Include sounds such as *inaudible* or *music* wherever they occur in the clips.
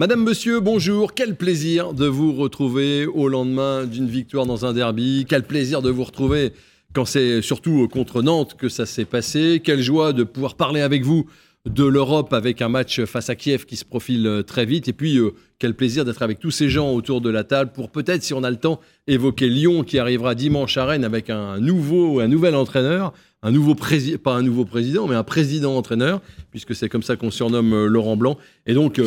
Madame, monsieur, bonjour. Quel plaisir de vous retrouver au lendemain d'une victoire dans un derby. Quel plaisir de vous retrouver quand c'est surtout contre Nantes que ça s'est passé. Quelle joie de pouvoir parler avec vous de l'Europe avec un match face à Kiev qui se profile euh, très vite. Et puis, euh, quel plaisir d'être avec tous ces gens autour de la table pour peut-être, si on a le temps, évoquer Lyon qui arrivera dimanche à Rennes avec un nouveau, un nouvel entraîneur, un nouveau président, pas un nouveau président, mais un président entraîneur, puisque c'est comme ça qu'on surnomme euh, Laurent Blanc. Et donc,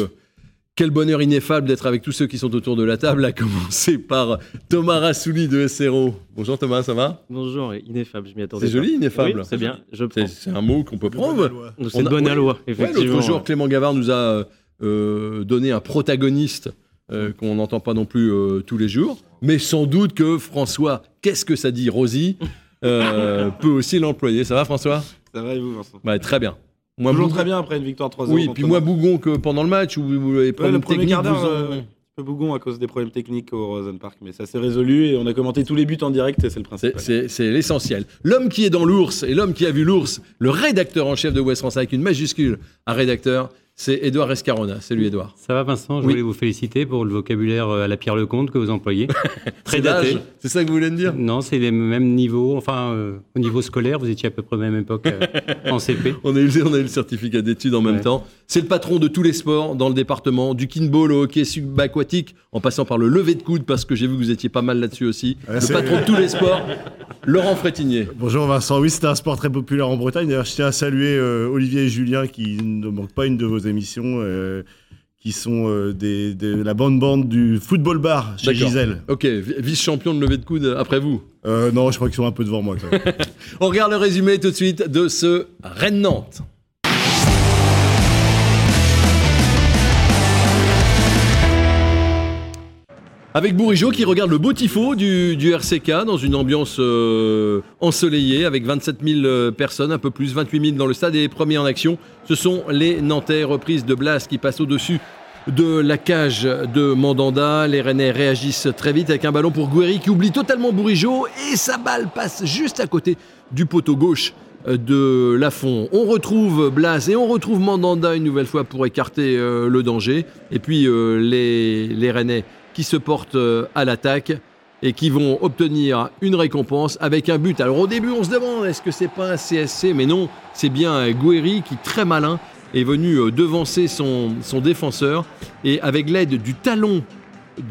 quel bonheur ineffable d'être avec tous ceux qui sont autour de la table, à commencer par Thomas Rassouli de SRO. Bonjour Thomas, ça va? Bonjour, ineffable, je m'y attendais. C'est joli, ineffable. c'est bien, je C'est un mot qu'on peut prendre. C'est une bonne loi, effectivement. L'autre jour, Clément Gavard nous a euh, donné un protagoniste euh, qu'on n'entend pas non plus euh, tous les jours. Mais sans doute que François, qu'est-ce que ça dit, Rosie, *laughs* peut aussi l'employer. Ça va François? Ça va et vous Vincent? Bah, Très bien. Moi, Toujours très bien après une victoire 3-0. Oui, puis moi, Bougon, que pendant le match, où les problèmes le techniques vous ont... peu Bougon à cause des problèmes techniques au Rosen Park, mais ça s'est résolu et on a commenté tous les buts en direct et c'est le principal. C'est l'essentiel. L'homme qui est dans l'ours et l'homme qui a vu l'ours, le rédacteur en chef de West France avec une majuscule, un rédacteur, c'est Édouard Escarona. Salut Édouard. Ça va Vincent, je voulais vous féliciter pour le vocabulaire euh, à la Pierre Lecomte que vous employez. *laughs* Très daté. C'est ça que vous voulez me dire? Non, c'est les mêmes niveaux. Enfin, euh, au niveau scolaire, vous étiez à peu près à la même époque euh, en CP. *laughs* on, a eu, on a eu le certificat d'études en même temps. C'est le patron de tous les sports dans le département, du kinball au hockey subaquatique, en passant par le lever de coude, parce que j'ai vu que vous étiez pas mal là-dessus aussi. le patron de tous les sports, *laughs* Laurent Frétinier. Bonjour Vincent. Oui, c'est un sport très populaire en Bretagne. D'ailleurs, je tiens à saluer Olivier et Julien qui ne manquent pas une de vos émissions euh, qui sont euh, des, de la bande bande du football bar chez Gisèle. Ok, vice-champion de levée de coude après vous euh, Non, je crois qu'ils sont un peu devant moi. *laughs* On regarde le résumé tout de suite de ce Rennes-Nantes. Avec Bourigeau qui regarde le beau tifo du, RCK dans une ambiance euh, ensoleillée avec 27 000 euh, personnes, un peu plus, 28 000 dans le stade et premiers en action. Ce sont les Nantais reprises de Blas qui passent au-dessus de la cage de Mandanda. Les Rennais réagissent très vite avec un ballon pour Guéry qui oublie totalement Bourigeau et sa balle passe juste à côté du poteau gauche euh, de Lafont. On retrouve Blas et on retrouve Mandanda une nouvelle fois pour écarter le danger. Et puis les, les Rennais qui se portent euh, à l'attaque et qui vont obtenir une récompense avec un but. Alors au début, on se demande est-ce que c'est pas un CSC, mais non, c'est bien Guéry qui, très malin, est venu euh, devancer son, défenseur et avec l'aide du talon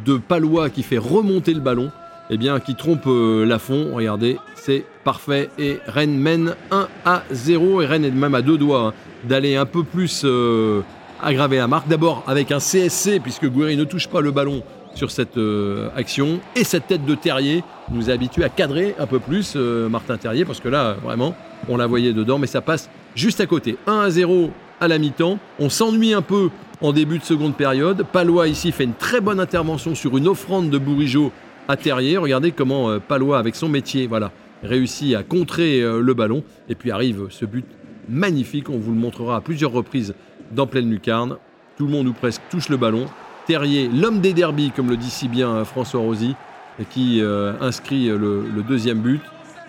de Palois qui fait remonter le ballon, eh bien, qui trompe euh, Lafont. Regardez, c'est parfait. Et Rennes mène 1 à 0. Et Rennes est même à deux doigts hein, d'aller un peu plus aggraver la marque. D'abord avec un CSC, puisque Guéry ne touche pas le ballon sur cette euh, action. Et cette tête de Terrier nous a habitués à cadrer un peu plus euh, Martin Terrier, parce que là, vraiment, on la voyait dedans, mais ça passe juste à côté. 1 à 0 à la mi-temps. On s'ennuie un peu en début de seconde période. Palois ici fait une très bonne intervention sur une offrande de Bourigeau à Terrier. Regardez comment euh, Palois, avec son métier, voilà, réussit à contrer le ballon. Et puis arrive ce but magnifique. On vous le montrera à plusieurs reprises dans pleine lucarne. Tout le monde ou presque touche le ballon. Terrier, l'homme des derbies, comme le dit si bien euh, François Rosy, et qui euh, inscrit euh, le, deuxième but.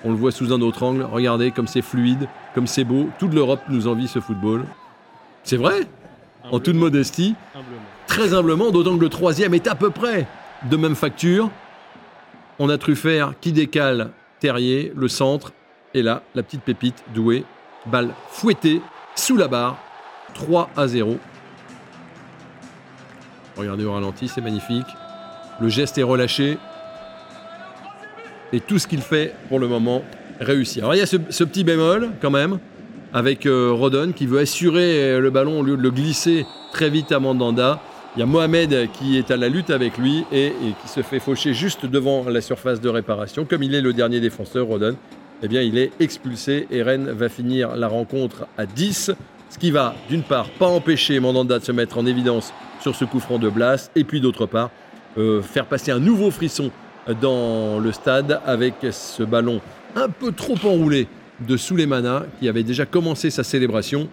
On le voit sous un autre angle. Regardez comme c'est fluide, comme c'est beau. Toute l'Europe nous envie ce football. C'est vrai, en toute modestie, très humblement, d'autant que le troisième est à peu près de même facture. On a Truffert qui décale Terrier, le centre, et là, la petite pépite douée, balle fouettée sous la barre, 3 à 0. Regardez au ralenti, c'est magnifique. Le geste est relâché. Et tout ce qu'il fait pour le moment réussit. Alors il y a ce, petit bémol quand même avec euh, Rodon qui veut assurer euh, le ballon au lieu de le glisser très vite à Mandanda. Il y a Mohamed qui est à la lutte avec lui et, qui se fait faucher juste devant la surface de réparation. Comme il est le dernier défenseur, Rodon, eh bien il est expulsé et Rennes va finir la rencontre à 10. Ce qui va, d'une part, pas empêcher Mandanda de se mettre en évidence sur ce coup franc de Blas, et puis d'autre part, euh, faire passer un nouveau frisson dans le stade avec ce ballon un peu trop enroulé de Souleymana qui avait déjà commencé sa célébration.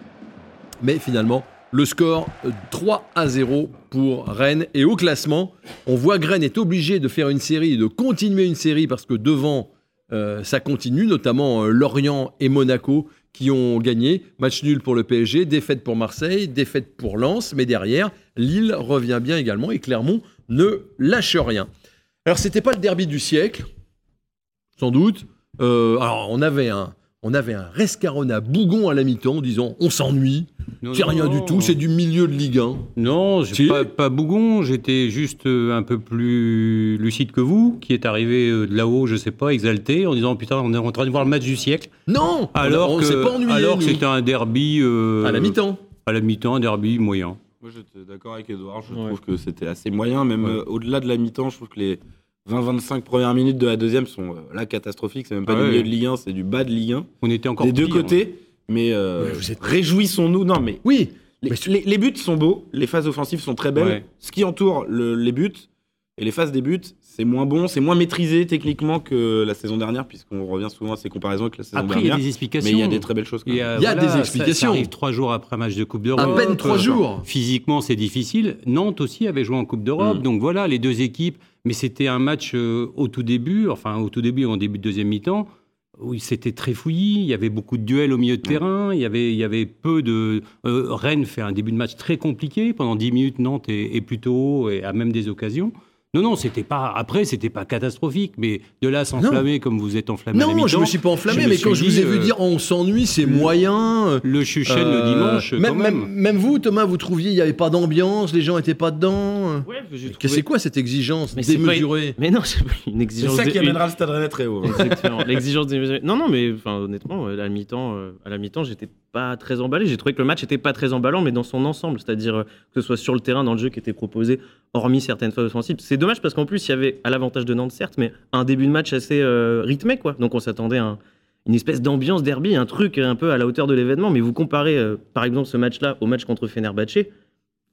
Mais finalement, le score 3 à 0 pour Rennes. Et au classement, on voit que Rennes est obligé de faire une série, de continuer une série parce que devant, euh, ça continue, notamment euh, Lorient et Monaco qui ont gagné. Match nul pour le PSG, défaite pour Marseille, défaite pour Lens, mais derrière, Lille revient bien également et Clermont ne lâche rien. Alors, c'était pas le derby du siècle, sans doute. Euh, alors, on avait un, on avait un Rescarona Bougon à la mi-temps, disant on s'ennuie, c'est rien non. du tout, c'est du milieu de Ligue 1. Non, Si. pas, pas bougon, j'étais juste euh, un peu plus lucide que vous, qui est arrivé euh, de là-haut, je sais pas, exalté, en disant putain, on est en train de voir le match du siècle. Non Alors on, que, s'est pas ennuyé. alors que c'était un derby. euh, à la mi-temps. À la mi-temps, un derby moyen. Moi, j'étais d'accord avec Edouard. Je Ouais. trouve que c'était assez moyen. Même Ouais. euh, au-delà de la mi-temps, je trouve que les 20-25 premières minutes de la deuxième sont euh, là catastrophiques. C'est même pas Ah du milieu de Ligue 1, c'est du bas de Ligue 1. On était encore Des deux pire. côtés. Mais, euh, Mais vous êtes- réjouissons-nous. Non, mais Oui, les, Mais- les- les buts sont beaux, les phases offensives sont très belles. Ouais. Ce qui entoure le- les buts et les phases des buts, c'est moins bon, c'est moins maîtrisé techniquement que la saison dernière, puisqu'on revient souvent à ces comparaisons avec la saison Après, il y a dernière. des explications. Mais il y a des très belles choses. Il y a, Il y a voilà, des explications. Ça, arrive trois jours après un match de Coupe à d'Europe. peine trois Euh, jours. Physiquement, c'est difficile. Nantes aussi avait joué en Coupe d'Europe. Mm. Donc voilà, les deux équipes. Mais c'était un match euh, au tout début, enfin au tout début, en début de deuxième mi-temps, où c'était très fouillis. Il y avait beaucoup de duels au milieu de terrain. Il y avait, il y avait peu de. euh, Rennes fait un début de match très compliqué. Pendant 10 minutes, Nantes est, est plutôt haut et a même des occasions. Non, non, c'était pas. Après, c'était pas catastrophique, mais de là s'enflammer comme vous êtes enflammé à la Non, je me suis pas enflammé, mais quand je vous ai vu euh, dire on s'ennuie, c'est moyen. Le Chuchen Euh, le dimanche, même, quand même. même- même vous, Thomas, vous trouviez il n'y avait pas d'ambiance, les gens n'étaient pas dedans. Ouais, j'ai Qu'est-ce- trouvé- C'est quoi cette exigence Mais c'est pas- démesurée Mais non, c'est pas une C'est exigence. ça qui dé- amènera le stade rennais très haut. hein. Exactement. L'exigence des Non, non, mais enfin, honnêtement, euh, à la mi-temps, euh, à la mi-temps, j'étais pas très emballé. J'ai trouvé que le match était pas très emballant, mais dans son ensemble, c'est-à-dire euh, que ce soit sur le terrain, dans le jeu qui était proposé, hormis certaines phases offensives. C'est dommage parce qu'en plus, il y avait à l'avantage de Nantes, certes, mais un début de match assez euh, rythmé, quoi. Donc on s'attendait à un- une espèce d'ambiance derby, un truc un peu à la hauteur de l'événement. Mais vous comparez, euh, par exemple, ce match-là au match contre Fenerbahçe.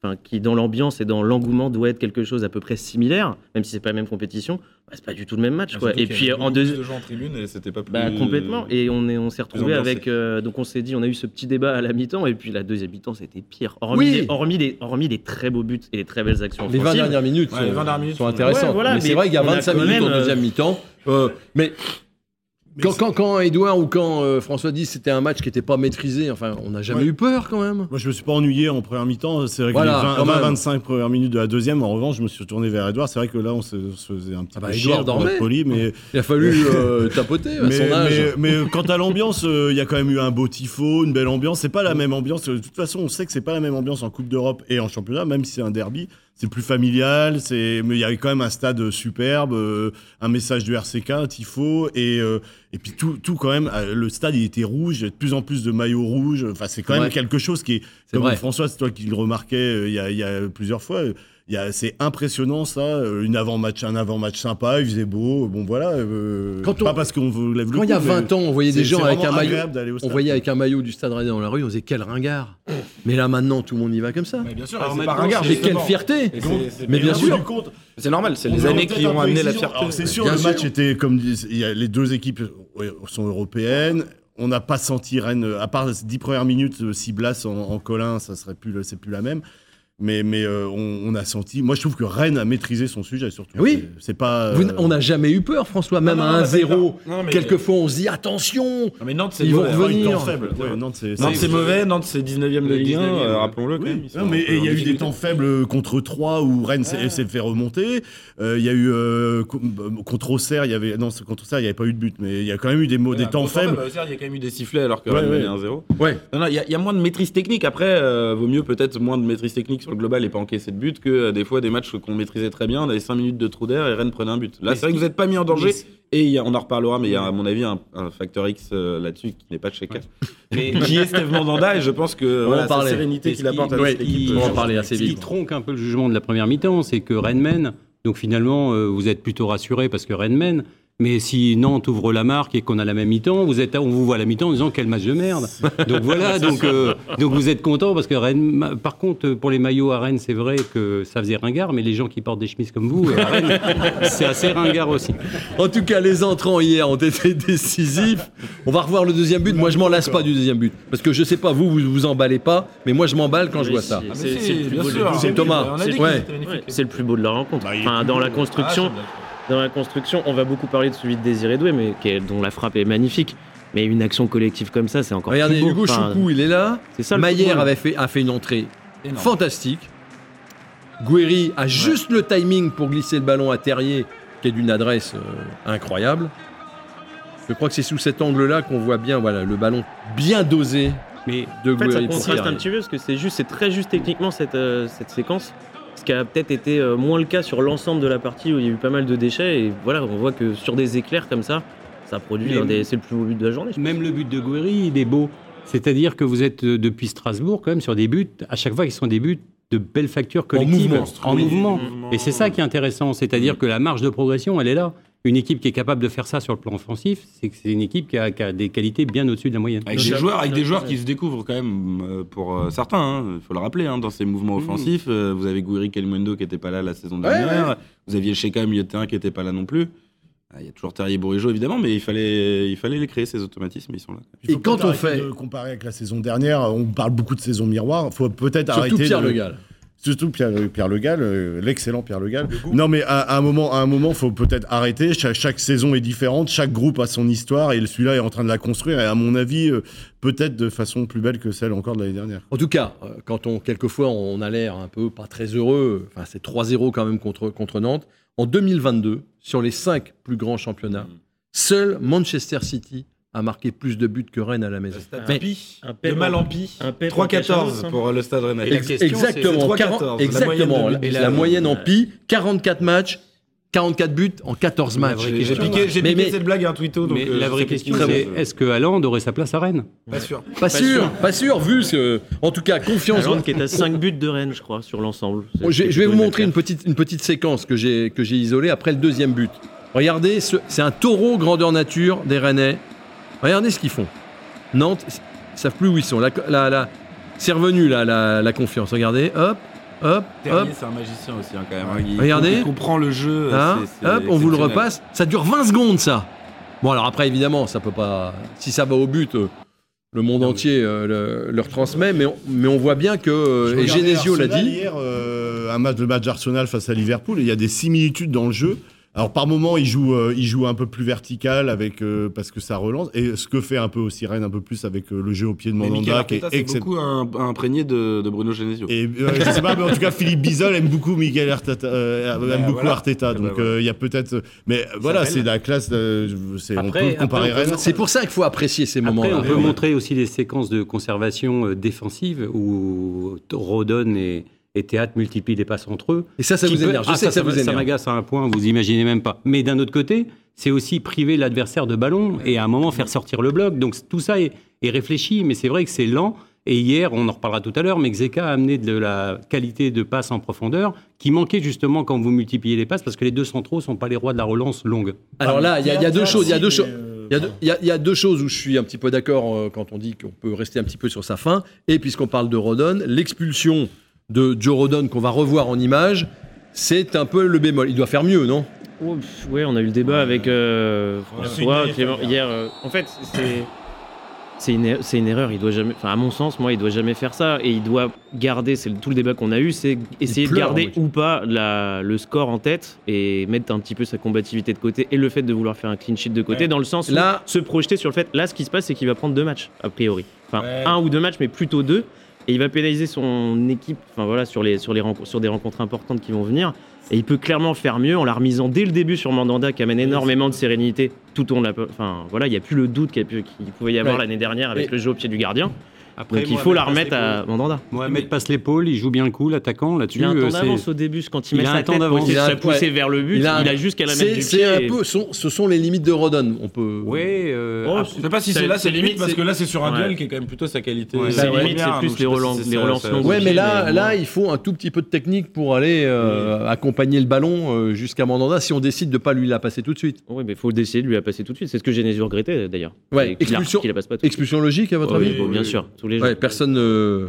Enfin, qui dans l'ambiance et dans l'engouement doit être quelque chose à peu près similaire, même si c'est pas la même compétition, bah, c'est pas du tout le même match. Quoi. Et puis en deux, de gens en tribune et c'était pas plus. bah, complètement. Et on est, on s'est retrouvé avec. euh, donc on s'est dit, on a eu ce petit débat à la mi-temps, et puis la deuxième mi-temps, c'était pire. Hormis, Oui. les, hormis, les, hormis les très beaux buts et les très belles actions Les 20 offensives. dernières minutes Ouais, sont, les 20 dernières minutes sont intéressantes. Ouais, voilà, mais c'est vrai qu'il y a on a 25 quand minutes même, en euh, deuxième mi-temps. Euh, Mais quand, c'est- quand, quand Edouard ou quand euh, François dit que c'était un match qui n'était pas maîtrisé, enfin, on n'a jamais Ouais. eu peur quand même. Moi, je me suis pas ennuyé en première mi-temps. C'est vrai que Voilà, les quand même. 20-25 premières minutes de la deuxième, en revanche, je me suis tourné vers Edouard. C'est vrai que là, on se, se faisait un petit Ah bah, peu dormait. être poli, mais, Il a fallu *laughs* euh, tapoter à mais, son âge. mais, mais quant à l'ambiance, euh, il y a quand même eu un beau tifo, une belle ambiance. C'est pas la même ambiance. De toute façon, on sait que c'est pas la même ambiance en Coupe d'Europe et en championnat, même si c'est un derby. C'est plus familial, c'est mais il y avait quand même un stade superbe, euh, un message du RCK, un tifo et euh, et puis tout, tout quand même. euh, le stade il était rouge, il y a de plus en plus de maillots rouges. Enfin, c'est quand même vrai. quelque chose qui est C'est comme vrai. François, c'est toi qui le remarquais euh, il y, a, il y a plusieurs fois. Il y a- C'est impressionnant ça, euh, une avant-match, un avant-match sympa, il faisait beau, bon voilà. euh, Quand on- pas parce qu'on vous lève le Quand il y a coude, mais 20 ans, on voyait des gens avec un maillot. On stade. voyait avec un maillot du Stade Rennais dans la rue, on disait quel ringard. Mais là maintenant, tout le monde y va comme ça. bien sûr, Alors c'est pas ringard, Et quelle fierté Et c'est- c'est- Mais bien Et au bout sûr. C'est normal, c'est les est années qui ont amené la fierté. C'est sûr, Bien le match était comme les deux équipes sont européennes. On n'a pas senti Rennes, à part les dix premières minutes, euh, si Blas en, en Colin, ça serait plus, c'est plus la même. Mais, mais euh, on, on a senti. Moi, je trouve que Rennes a maîtrisé son sujet surtout. Oui. C'est- pas. Vous- euh, on n'a jamais eu peur, François, même non, à on a pas eu 1-0. peur. Non, mais- Quelquefois, on se dit attention. Non, mais Nantes, c'est Ils vont mauvais. revenir. faible. Ouais, Nantes, c'est- Nantes, c'est- c'est mauvais. Nantes, c'est 19ème de Le Ligue 1, 19e, euh, ouais. rappelons-le quand Oui. même. Mais il y a eu des temps faibles contre 3 où Rennes s'est s'est fait remonter. Euh, Il y a eu euh, euh, contre Auxerre, il y avait non contre Auxerre, il n'y avait pas eu de but, mais il y a quand même eu des, mots, des temps faibles. bah, Auxerre, Il y a quand même eu des sifflets alors que Rennes ouais. menait 1-0. Ouais. Non, non, il y, a- moins de maîtrise technique. Après, vaut mieux peut-être moins de maîtrise technique sur le global et pas encaisser de but que euh, des fois des matchs qu'on maîtrisait très bien. On avait 5 minutes de trou d'air et Rennes prenait un but. Là, Mais c'est vrai que vous n'êtes pas mis en danger. Et il y a- on en reparlera, mais il y a à mon avis un, un facteur X euh, là-dessus qui n'est pas de chez *laughs* Mais *laughs* qui est Steve Mandanda et je pense que voilà, sa sérénité qu'il apporte à qui- cette ouais, équipe. on euh, en parler assez Ce qui vite. tronque un peu le jugement de la première mi-temps, c'est que Rennes mène. Donc finalement, euh, vous êtes plutôt rassuré parce que Rennes mène. Mais si Nantes ouvre la marque et qu'on a la même mi-temps, vous êtes, on vous voit à la mi-temps en disant quel match de merde. *laughs* Donc voilà, donc, euh, donc vous êtes content parce que Rennes. Par contre, pour les maillots à Rennes, c'est vrai que ça faisait ringard, mais les gens qui portent des chemises comme vous, à Rennes, *laughs* c'est assez ringard aussi. En tout cas, les entrants hier ont été *laughs* décisifs. On va revoir le deuxième but. Moi, je m'en lasse pas du deuxième but. Parce que je sais pas, vous, vous vous emballez pas, mais moi, je m'emballe quand je vois ça. Ah, mais C'est- Thomas. C'est- ouais. le plus beau de la rencontre. Bah, enfin, dans beau. la construction. Dans la construction, on va beaucoup parler de celui de Désiré Doué, mais qui est- dont la frappe est magnifique. Mais une action collective comme ça, c'est encore Regardez, plus beau. Hugo Enfin, Choukou, il est là. C'est ça le Maillère football. avait fait, a fait une entrée Énorme. fantastique. Guéry a juste le timing pour glisser le ballon à Terrier, qui est d'une adresse euh, incroyable. Je crois que c'est sous cet angle-là qu'on voit bien voilà, le ballon bien dosé Mais de En fait, ça contraste un petit peu parce que c'est juste, c'est très juste techniquement cette, euh, cette séquence. Ce qui a peut-être été euh, moins le cas sur l'ensemble de la partie où il y a eu pas mal de déchets. Et voilà, on voit que sur des éclairs comme ça, ça produit Mais- un des- c'est le plus beau but de la journée. Même le but de Guéry, il est beau. C'est-à-dire que vous êtes euh, depuis Strasbourg quand même sur des buts, à chaque fois qu'ils sont des buts de belles factures collectives. mouvement. En Oui, mouvement. mouvement. Et c'est ça qui est intéressant. C'est-à-dire que la marge de progression, elle est là. Une équipe qui est capable de faire ça sur le plan offensif, c'est que c'est une équipe qui a, qui a des qualités bien au-dessus de la moyenne. Avec des joueurs, avec des joueurs qui se découvrent quand même euh, pour euh, certains. Il faut le rappeler hein, dans ces mouvements offensifs. euh, vous avez Gouiri Kelmundo qui n'était pas là la saison dernière. Vous aviez Sheka milieu de terrain qui n'était pas là non plus. Ah, Il y a toujours Terrier Bourigeau évidemment, mais il fallait, il fallait les créer ces automatismes. Ils sont là. Il faut Et quand on fait- de comparer avec la saison dernière, on parle beaucoup de saison miroir. Il faut peut-être Surtout arrêter. Pierre de- Le Gall. Surtout Pierre, Pierre Le Gall, euh, l'excellent Pierre Le Gall. Non, mais à, à un moment, à un moment, faut peut-être arrêter. Chaque, chaque saison est différente, chaque groupe a son histoire, et celui-là est en train de la construire. Et à mon avis, euh, peut-être de façon plus belle que celle encore de l'année dernière. En tout cas, euh, quand on quelquefois on a l'air un peu pas très heureux, enfin c'est 3-0 quand même contre, contre Nantes. En 2022, sur les cinq plus grands championnats, seul Manchester City a marqué plus de buts que Rennes à la maison. Mais Pi, un de mal en- pi. un pep en 3-14 Cachalot, pour euh, le stade rennais. Ex- exactement, c'est 40 3-14, la exactement. moyenne La, de buts. la Et la- moyenne en pi, 44 matchs, 44 buts en 14 La matchs. J'ai piqué, mais- cette blague à un tweeto. Donc, Mais euh, la je vraie sais question, c'est est-ce que Haaland aurait sa place à Rennes? Pas sûr. Pas sûr, pas sûr, vu ce. En tout cas, confiance. Hollande qui est à 5 buts de Rennes, je crois, sur l'ensemble. Je, vais vous montrer une petite, une petite séquence que j'ai que j'ai isolée après le deuxième but. Regardez, ce- c'est un taureau grandeur nature des Rennais. Regardez ce qu'ils font. Nantes, ils savent plus où ils sont. La, la- la- c'est revenu là, la, la confiance. Regardez, hop, hop, hop, Terrier, c'est un magicien aussi, hein, quand même. hein. Il- Regardez. Il comprend le jeu. hein, c'est- c'est hop, on vous le repasse. Ça dure 20 secondes, ça. Bon, alors après, évidemment, ça peut pas. Si ça va au but, euh, le monde entier euh, le, leur transmet, mais on, mais on voit bien que. euh, Je et regardais Genesio l'a Arsenal dit. Hier, euh, un match, le match d'Arsenal face à Liverpool, il y a des similitudes dans le jeu. Alors par moment, il joue, euh, il joue un peu plus vertical avec euh, parce que ça relance. Et ce que fait un peu aussi Rennes, un peu plus avec euh, le jeu au pied de Mandanda, qui est Arteta, c'est excellent. beaucoup un- imprégné de, de Bruno Genesio. Et euh, je sais pas, mais en tout cas, Philippe Bizol aime beaucoup Miguel Arteta, aime beaucoup voilà. Arteta. Donc voilà. euh, il y a peut-être, mais voilà, c'est la classe. euh, c'est- on peut comparer Rennes. C'est pour ça qu'il faut apprécier ces Après, moments-là. on peut montrer aussi des séquences de conservation défensive où Rodon et, et Théâtre multiplient les passes entre eux. Et ça, ça vous peut- énerve. Je Ah, sais que ça ça, vous ça énerve. m'agace à un point, vous imaginez même pas. Mais d'un autre côté, c'est aussi priver l'adversaire de ballon et à un moment faire sortir le bloc. Donc tout ça est, est réfléchi, mais c'est vrai que c'est lent. Et hier, on en reparlera tout à l'heure, mais Xeka a amené de la qualité de passe en profondeur qui manquait justement quand vous multipliez les passes parce que les deux centraux sont pas les rois de la relance longue. Alors là, il y, a- il y a deux choses. Il y a deux choses. euh, Il y, y a deux choses où je suis un petit peu d'accord euh, quand on dit qu'on peut rester un petit peu sur sa fin. Et puisqu'on parle de Rodon, l'expulsion de Joe Rodon qu'on va revoir en image, c'est un peu le bémol. Il doit faire mieux, non? Ouais, on a eu le débat avec euh, François, Clément, hier. euh, en fait, c'est c'est une, er- c'est une erreur. Il doit jamais, enfin à mon sens, moi, il doit jamais faire ça et il doit garder. C'est tout le débat qu'on a eu, c'est essayer de garder ou pas la- le score en tête et mettre un petit peu sa combativité de côté et le fait de vouloir faire un clean sheet de côté, Ouais. dans le sens où Là- se projeter sur le fait. Là, ce qui se passe, c'est qu'il va prendre deux matchs a priori. Enfin, Ouais. un ou deux matchs, mais plutôt deux. Et il va pénaliser son équipe. Enfin voilà, sur les sur les renco- sur des rencontres importantes qui vont venir. Et il peut clairement faire mieux en la remisant dès le début sur Mandanda qui amène énormément de sérénité tout au long de la. Enfin voilà, il n'y a plus le doute qu'il pouvait y avoir Ouais. l'année dernière avec Et- le jeu au pied du gardien. Après, Donc il faut la remettre à Mandanda. Mohamed passe l'épaule, il joue bien le coup, l'attaquant là-dessus. Il a un euh, temps d'avance au début quand il, Il met sa tête pour essayer de pousser ouais. vers le but. Il a, juste qu'à la mettre du pied. un et- peu. son- ce sont les limites de Rodon. On peut. Ouais, euh, Oh, Je sais pas si C'est- là, c'est limite parce que là, c'est sur un duel qui est quand même plutôt sa qualité. C'est limite, c'est plus je les relances. Ouais, mais là, là, il faut un tout petit peu de technique pour aller euh, accompagner le ballon jusqu'à Mandanda si on décide de pas lui la passer tout de suite. Oui, mais il faut essayer de lui la passer tout de suite. C'est ce que Genesio regrettait d'ailleurs. Ouais, expulsion- qu'il la passe pas tout de suite. Expulsion logique à votre Oui, avis bien sûr, tous les jours. Ouais, personne ne.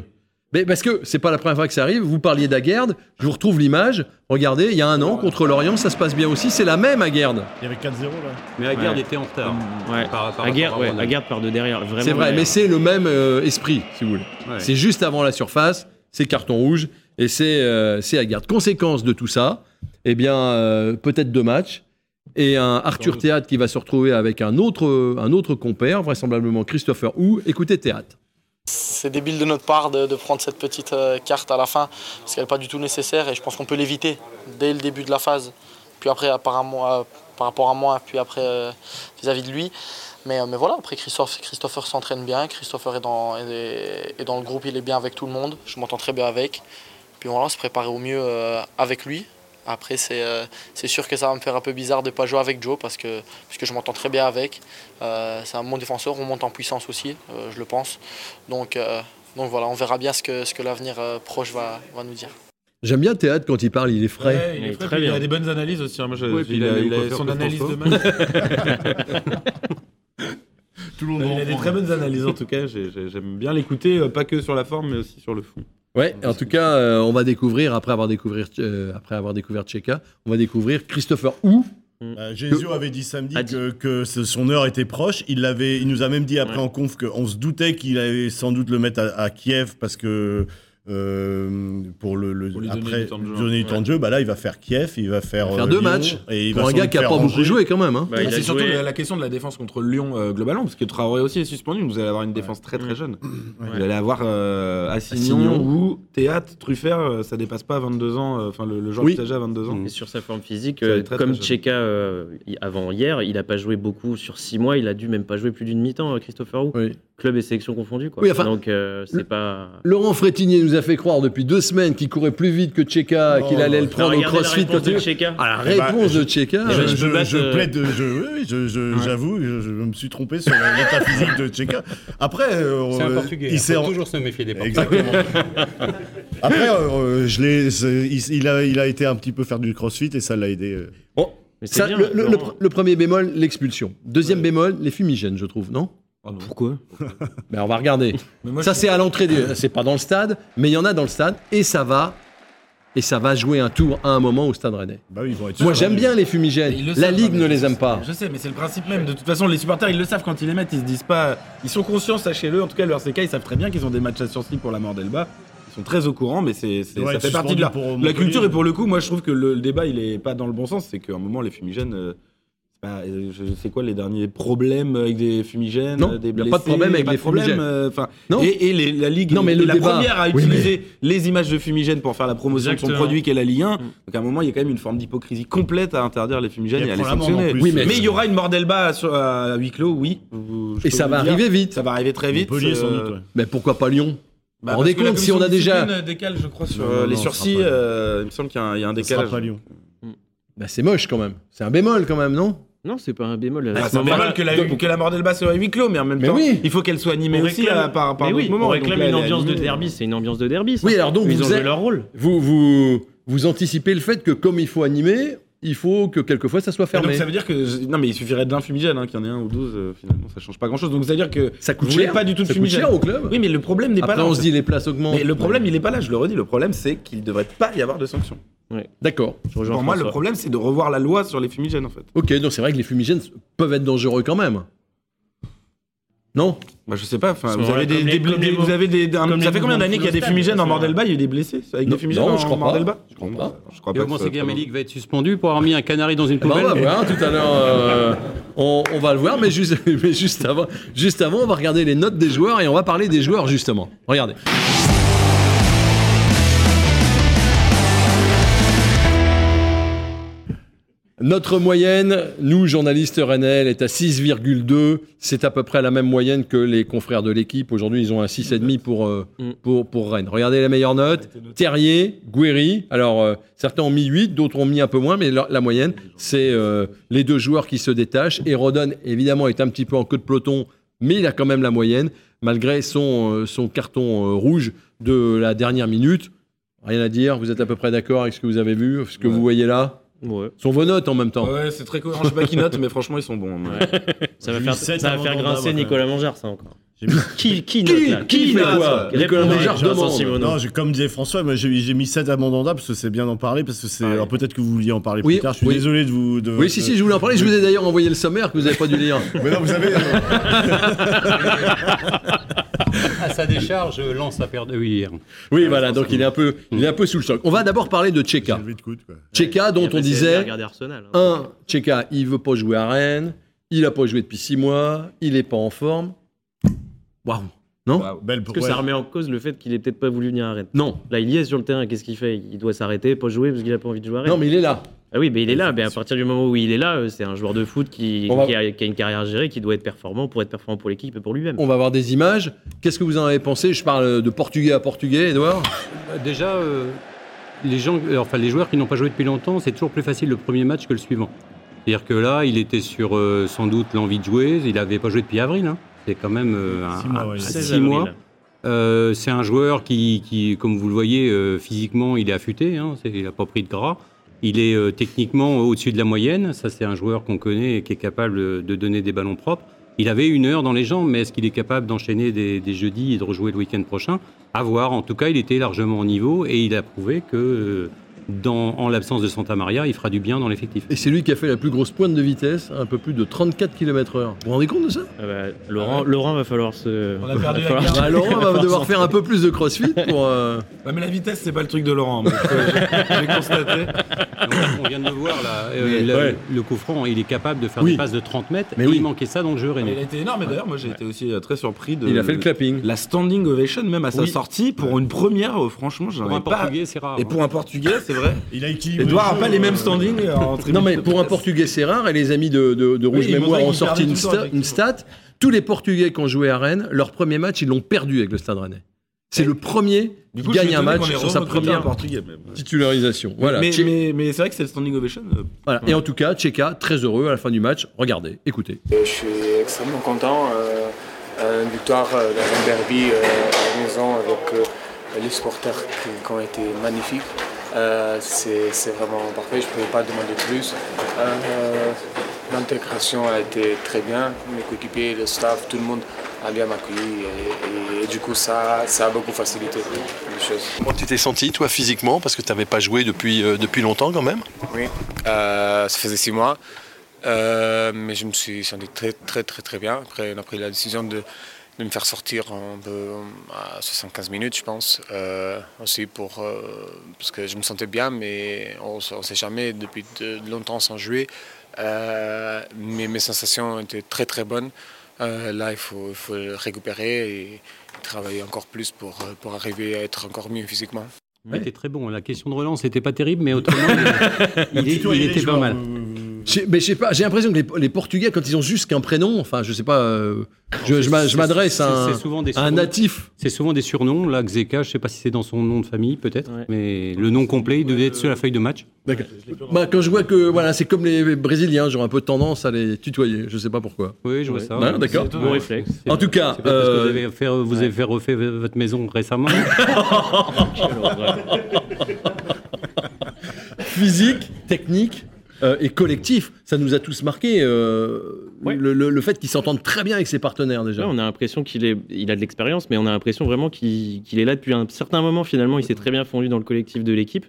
Mais parce que c'est pas la première fois que ça arrive. Vous parliez d'Aguerd, je vous retrouve l'image. Regardez, il y a un an contre l'Orient, ça se passe bien aussi. C'est la même Aguerd. Il y avait 4-0 là. mais Aguerd Ouais. était en retard. Ouais. Par- par Aguerd, ouais, part de derrière. Vraiment C'est vrai, derrière. mais c'est le même euh, esprit, si vous voulez. Ouais. C'est juste avant la surface, c'est carton rouge et c'est euh, c'est Aguerd. Conséquence de tout ça, eh bien, euh, peut-être deux matchs. et un Arthur Théâtre qui va se retrouver avec un autre, un autre compère, vraisemblablement Christopher Hu. Écoutez Théâtre. C'est débile de notre part de, prendre cette petite euh, carte à la fin, parce qu'elle n'est pas du tout nécessaire et je pense qu'on peut l'éviter dès le début de la phase. Puis après, euh, par rapport à moi, puis après euh, vis-à-vis de lui. Mais, voilà, après Christophe, Christopher s'entraîne bien, Christopher est dans, est, dans le groupe, il est bien avec tout le monde, je m'entends très bien avec. Puis voilà, on se préparer au mieux avec lui. Après, c'est euh, c'est sûr que ça va me faire un peu bizarre de ne pas jouer avec Joe parce que, parce que je m'entends très bien avec. Euh, c'est un bon défenseur, on monte en puissance aussi, euh, je le pense. Donc, euh, donc voilà, on verra bien ce que, ce que l'avenir euh, proche va, va nous dire. J'aime bien Théâtre quand il parle, il est frais. Ouais, il est Il est frais, très puis il a bien. des bonnes analyses aussi. hein. Moi, je- Ouais, il, il a il a son analyse de match. *laughs* Tout le monde Il a des très bonnes analyses en tout cas. J'ai- j'ai- J'aime bien l'écouter, pas que sur la forme, mais aussi sur le fond. Ouais, en tout cas, euh, on va découvrir, après avoir découvert, euh, après avoir découvert Tcheka, on va découvrir Christopher Hu. Euh, Gésio avait dit samedi dit. que, que ce- son heure était proche. Il, l'avait- il nous a même dit après Ouais. en conf qu'on se doutait qu'il allait sans doute le mettre à, à Kiev parce que euh, pour le, le- Pour lui donner après du temps de jeu. donner du temps de jeu, bah là il va faire Kiev, il va faire, Il va faire euh, deux Lyon, matchs et il Pour va un gars qui a faire pas beaucoup joué quand même. Hein. Bah, a c'est surtout la, la question de la défense contre Lyon euh, globalement, parce que Traoré aussi est suspendu. Vous allez avoir une défense très très jeune. Ouais. Vous allez avoir euh, Assignon, Assignon. ou Théâtre, Truffert, euh, ça dépasse pas 22 ans. euh, Enfin, le, le joueur Oui. à 22 ans. Et sur sa forme physique, euh, très, comme euh, y- avant hier, il n'a pas joué beaucoup sur six mois. Il a dû même pas jouer plus d'une mi-temps, euh, Christopher Hu. Oui. Club et sélection confondus. Quoi. Oui, enfin, Donc euh, c'est pas. Laurent Frétinier nous a fait croire depuis deux semaines qu'il courait plus vite que Tcheka, Oh, qu'il allait le prendre au la crossfit. réponse de. Ah, la Eh ben, réponse je- de Tcheka. Eh ben, euh, je Je, je euh, plaide, je, oui, oui, je- je- j'avoue, je, je me suis trompé sur l'état physique de Tcheka. Après, euh, C'est un euh, Portugais. il s'est faut en- toujours se méfier des Portugais. Exactement. Après, euh, je il, il a, il a été un petit peu faire du crossfit et ça l'a aidé. Bon, Mais c'est ça, bien, le, le- le Laurent. pr- le premier bémol, l'expulsion. Deuxième bémol, les fumigènes, je trouve, non? Oh non. Pourquoi *laughs* Ben, On va regarder. Mais moi, ça, c'est à l'entrée, des- c'est pas dans le stade, mais il y en a dans le stade, et ça va, et ça va jouer un tour à un moment au stade rennais. Bah oui, ils vont être Moi, j'aime hein. bien les fumigènes. Le La savent, Ligue mais ne les aime pas. Je sais, mais c'est le principe même. De toute façon, les supporters, ils le savent quand ils les mettent. Ils se disent pas. Ils sont conscients, sachez-le. En tout cas, le RCK, ils savent très bien qu'ils ont des matchs à sursis pour la mort d'Elba. Ils sont très au courant, mais c'est, ça fait partie de la, culture. Et pour le coup, moi, je trouve que le, le débat, il est pas dans le bon sens. C'est qu'à un moment, les fumigènes. euh, c'est pas- euh, je sais quoi les derniers problèmes avec des fumigènes Non, des y a pas de blessés, problème avec les fumigènes. euh, enfin, Non. et, et les- la Ligue Non, mais est le la débat- première à Oui, utiliser les images de fumigènes pour faire la promotion de son produit qu'est la Ligue 1. Mm. Donc à un moment, il y a quand même une forme d'hypocrisie complète à interdire les fumigènes Et et, à les sanctionner. en plus. Oui, mais- Mais il y aura une Mordelba à, sur- à huis clos, oui. Je Et ça va dire. arriver vite. Ça va arriver très vite. Montpellier, sans euh, doute. ouais. Mais pourquoi pas Lyon bah, Rendez compte, si on a déjà- décale, je crois, sur les sursis. il me semble qu'il y a un, décalage. pas Lyon. Bah, C'est moche quand même. C'est un bémol quand même, non Non, c'est pas un bémol. Ah, c'est moment-là- normal que la, que la Mordelba soit à huis clos, mais en même Mais temps, oui. il faut qu'elle soit animée On aussi réclame- à- par, par Mais oui, moments. on Donc réclame là, une ambiance de derby, c'est une ambiance de derby. ça. Oui, alors donc Ils vous ont joué êtes- leur rôle. vous, vous, vous anticipez le fait que comme il faut animer, il faut que quelquefois ça soit Ah, Donc fermé. ça veut dire que non mais il suffirait d'un fumigène, hein, qu'il y en ait un ou 12 euh, finalement ça change pas grand chose. Donc ça veut dire que Ça coûte vous cher. pas du tout de ça coûte fumigène. cher au club. Oui mais le problème n'est pas là. on se dit les places augmentent. Mais le problème il est pas là, je le redis, le problème c'est qu'il devrait pas y avoir de sanctions. D'accord. Pour moi le problème c'est de revoir la loi sur les fumigènes en fait. Ok, donc c'est vrai que les fumigènes peuvent être dangereux quand même. Non? Bah je sais pas, enfin vous avez a- des, des- vous avez des, un- ça fait combien d'années qu'il y a des fumigènes en Mordelba, il y a eu des blessés avec Non, des fumigènes non, en je crois pas. Mordelba? Je crois pas. Je crois Et pas. vous que pensez ça- qu'Amélique va être suspendu pour avoir mis un canari dans une Eh ben, poubelle on va voir tout à l'heure. euh, on, on va le voir, mais juste, *laughs* mais juste avant, juste avant, on va regarder les notes des joueurs et on va parler des joueurs justement. Regardez. Notre moyenne, nous, journalistes Renel, est à 6,2. C'est à peu près la même moyenne que les confrères de l'équipe. Aujourd'hui, ils ont un 6,5 pour, euh, Mm. pour, pour Rennes. Regardez les meilleures notes. Terrier, Guéry. Alors, euh, certains ont mis 8, d'autres ont mis un peu moins, mais la, la moyenne, c'est euh, les deux joueurs qui se détachent. Et Rodon, évidemment, est un petit peu en queue de peloton, mais il a quand même la moyenne, malgré son, son carton rouge de la dernière minute. Rien à dire, vous êtes à peu près d'accord avec ce que vous avez vu, ce que Ouais. vous voyez là? Ouais. Sont vos notes en même temps. Ouais, c'est très cohérent, je sais pas qui note mais franchement ils sont bons. Ouais. *laughs* Ça va faire, ça va faire grincer Nicolas Mangard, ça encore. J'ai mis- *laughs* Qui, qui note là qui fait Répondez, Nicolas Mangard Vincent demande. Simoneau. Non, j'ai- comme disait François, moi, j'ai j'ai mis 7 à Mandanda parce que c'est bien d'en parler. Parce que c'est. Ouais. Alors peut-être que vous vouliez en parler Oui, plus tard. Je suis oui. désolé de vous. de- Oui, si, si, je voulais en parler. Je vous ai d'ailleurs envoyé le sommaire que vous n'avez pas dû lire. Mais non, vous savez. euh, *laughs* *laughs* À sa décharge, Lens a perdu hier. Oui, voilà, donc il est un peu, il est un peu sous le choc. On va d'abord parler de quoi. Tcheka, dont on disait, Regarder Arsenal. hein. un, Tcheka, il veut pas jouer à Rennes, il a pas joué depuis six mois, il est pas en forme. Waouh. Non? Belle Est-ce que ça remet en cause le fait qu'il ait peut-être pas voulu venir à Rennes Non. Là, il y est sur le terrain. Qu'est-ce qu'il fait? Il doit s'arrêter, pas jouer parce qu'il a pas envie de jouer à Rennes. Non, mais il est là. Ah oui, mais il est là. Mais à partir du moment où il est là, euh, c'est un joueur de foot qui, On va- qui a, qui a une carrière gérée, qui doit être performant pour être performant pour l'équipe et pour lui-même. On va voir des images. Qu'est-ce que vous en avez pensé Je parle de portugais à portugais, Edouard. Euh, Déjà, euh, les, gens, enfin, les joueurs qui n'ont pas joué depuis longtemps, c'est toujours plus facile le premier match que le suivant. C'est-à-dire que là, il était sur euh, sans doute l'envie de jouer. Il n'avait pas joué depuis avril. hein. C'est quand même euh, un, Six mois, un- ouais. six 16 avril. mois. Euh, c'est un joueur qui, qui, comme vous le voyez, euh, physiquement, il est affûté. Hein, c'est- il n'a pas pris de gras. Il est euh, techniquement au-dessus de la moyenne. Ça, c'est un joueur qu'on connaît et qui est capable de donner des ballons propres. Il avait une heure dans les jambes, mais est-ce qu'il est capable d'enchaîner des, des jeudis et de rejouer le week-end prochain? À voir. En tout cas, il était largement au niveau et il a prouvé que, euh, dans, en l'absence de Santa Maria, il fera du bien dans l'effectif. Et c'est lui qui a fait la plus grosse pointe de vitesse, un peu plus de 34 km/h. Vous vous rendez compte de ça? Ah bah, Laurent, Laurent va falloir se. On a perdu *laughs* va la falloir- garde. bah, *laughs* Laurent va devoir faire un peu plus de crossfit pour. euh, *laughs* mais la vitesse, c'est pas le truc de Laurent. J'ai constaté. On- On vient de le voir là. Euh, Mais- le, ouais. le coup franc, il est capable de faire Oui. des passes de 30 mètres. Mais et oui. Il manquait ça dans le jeu Il René. a été énorme. Et d'ailleurs, moi, j'ai été aussi euh, très surpris de. Il a fait le clapping. La standing ovation, même à sa Oui. sortie, pour une première, euh, franchement, j'en Pour un avais pas. Portugais, c'est rare. Et hein. pour un Portugais, c'est vrai. Il a équilibré. Edouard n'a pas les mêmes euh, standings euh, tribune Non, mais pour un portugais, c'est rare. Et les amis de, de, de Rouge Oui, Mémoire ont sorti une, sta- stat. Tous les portugais qui ont joué à Rennes, leur premier match, ils l'ont perdu avec le Stade Rennais. C'est le premier Du qui coup, gagne un match sur sa première un portugais. même. titularisation. Voilà. Mais, Tché- mais, mais c'est vrai que c'est le standing ovation. euh. Et en tout cas, Tcheka, très heureux à la fin du match. Regardez, écoutez. Je suis extrêmement content. euh, une victoire euh, dans un derby euh, à la maison avec euh, les supporters qui, qui ont été magnifiques. Euh, c'est vraiment parfait, je ne pouvais pas demander plus. Euh, L'intégration a été très bien, mes coéquipiers, le staff, tout le monde a bien accueilli et, et- et du coup ça, ça a beaucoup facilité les choses. Comment tu t'es senti, toi, physiquement? Parce que tu n'avais pas joué depuis, euh, depuis longtemps, quand même. Oui, euh, ça faisait six mois. Mais je me suis senti très très très très bien. Après, on a pris la décision de, de me faire sortir un peu à 75 minutes, je pense. Euh, aussi pour, euh, parce que je me sentais bien, mais on ne sait jamais depuis de, de longtemps sans jouer. Euh, mais mes sensations étaient très très bonnes. Euh, là, il faut, il faut récupérer et travailler encore plus pour, euh, pour arriver à être encore mieux physiquement. Il était très bon. La question de relance n'était pas terrible, mais autrement, il, *laughs* il- était pas mal. Euh, J'ai- Mais je sais pas, j'ai l'impression que les, les Portugais, quand ils ont juste qu'un prénom, enfin, je sais pas, euh, je, je m'a- je m'adresse à un, à natif. C'est souvent des surnoms. Là, Xeka, je sais pas si c'est dans son nom de famille, peut-être, Ouais. mais le nom complet, il devait être sur la feuille de match. D'accord. Bah, quand je vois que voilà, c'est comme les Brésiliens, j'aurais un peu tendance à les tutoyer. Je sais pas pourquoi. Oui, je vois Ouais. ça. Ouais, d'accord. C'est- Bon réflexe. En tout cas, parce que euh, vous avez fait, vous avez fait refaire votre maison récemment. *laughs* physique, technique euh, et collectif, ça nous a tous marqué. euh, Ouais. le, le- le fait qu'ils s'entendent très bien avec ses partenaires déjà. Ouais, on a l'impression qu'il est, il a de l'expérience, mais on a l'impression vraiment qu'il qu'il est là depuis un certain moment. Finalement, il s'est très bien fondu dans le collectif de l'équipe.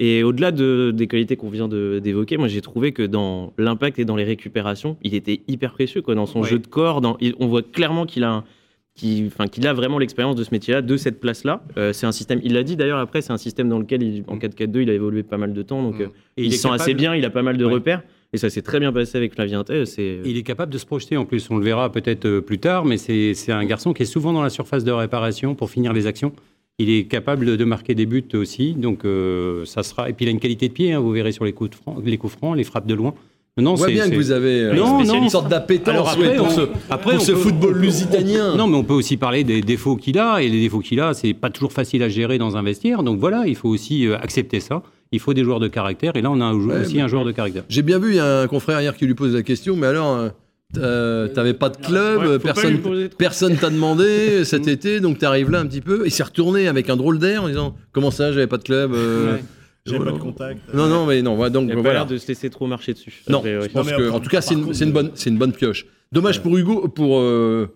Et au-delà de- des qualités qu'on vient de- d'évoquer, moi j'ai trouvé que dans l'impact et dans les récupérations, il était hyper précieux quoi, dans son Ouais. jeu de corps. Dans, il- on voit clairement qu'il a, un- qu'il, enfin, qu'il a vraiment l'expérience de ce métier-là, de cette place-là. Euh, c'est un système. Il l'a dit d'ailleurs après, c'est un système dans lequel il- en 4-4-2, il a évolué pas mal de temps, donc Mm. euh, Et il, se sent assez bien. Il a pas mal de Ouais. repères. Et ça s'est très bien passé avec Flavien C'est Il est capable de se projeter en plus, on le verra peut-être euh, plus tard, mais c'est c'est un garçon qui est souvent dans la surface de réparation pour finir les actions. Il est capable de marquer des buts aussi, donc euh, ça sera. Et puis il a une qualité de pied, hein, vous verrez sur les coups, de franc- les coups francs, les frappes de loin. Non, on voit c'est- bien que vous avez euh, Non, une sorte d'appétence Alors après, ouais, pour on- ce, après, pour on ce peut- football lusitanien. Non, mais on peut aussi parler des défauts qu'il a, et les défauts qu'il a, c'est pas toujours facile à gérer dans un vestiaire. Donc voilà, il faut aussi euh, accepter ça. Il faut des joueurs de caractère, et là on a Ouais, aussi un joueur de caractère. J'ai bien vu, il y a un confrère hier qui lui pose la question, mais alors, euh, t'as- t'avais pas de club, Ouais, personne personne t'a demandé *laughs* cet été, donc t'arrives là un petit peu. Il s'est retourné avec un drôle d'air en disant Comment ça, j'avais pas de club euh, Ouais. J'ai voilà. pas de contact. Non, non, mais non, voilà, donc il a pas voilà. l'air de se laisser trop marcher dessus. Non, Après, ouais. je pense Non, que, en tout cas, c'est une, une bonne, c'est une bonne pioche. Dommage pour Hugo, pour euh,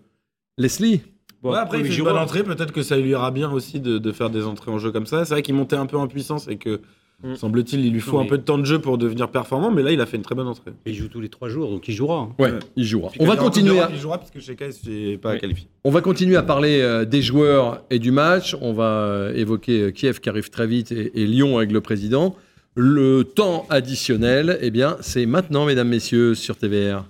Leslie. Bon, Ouais, après, il fait une bonne entrée. Peut-être que ça lui ira bien aussi de, de faire des entrées en jeu comme ça. C'est vrai qu'il montait un peu en puissance et que Mm. Semble-t-il, il lui faut Non, un mais- peu de temps de jeu pour devenir performant, mais là, il a fait une très bonne entrée. Il joue tous les trois jours, donc il jouera. hein. Ouais, il jouera. On va continuer à, Il jouera parce que Sheka ne s'est pas Ouais. qualifié. on va continuer à parler euh, des joueurs et du match. On va euh, évoquer euh, Kiev qui arrive très vite et, et Lyon avec le président. Le temps additionnel, eh bien, c'est maintenant, mesdames, messieurs, sur TVR.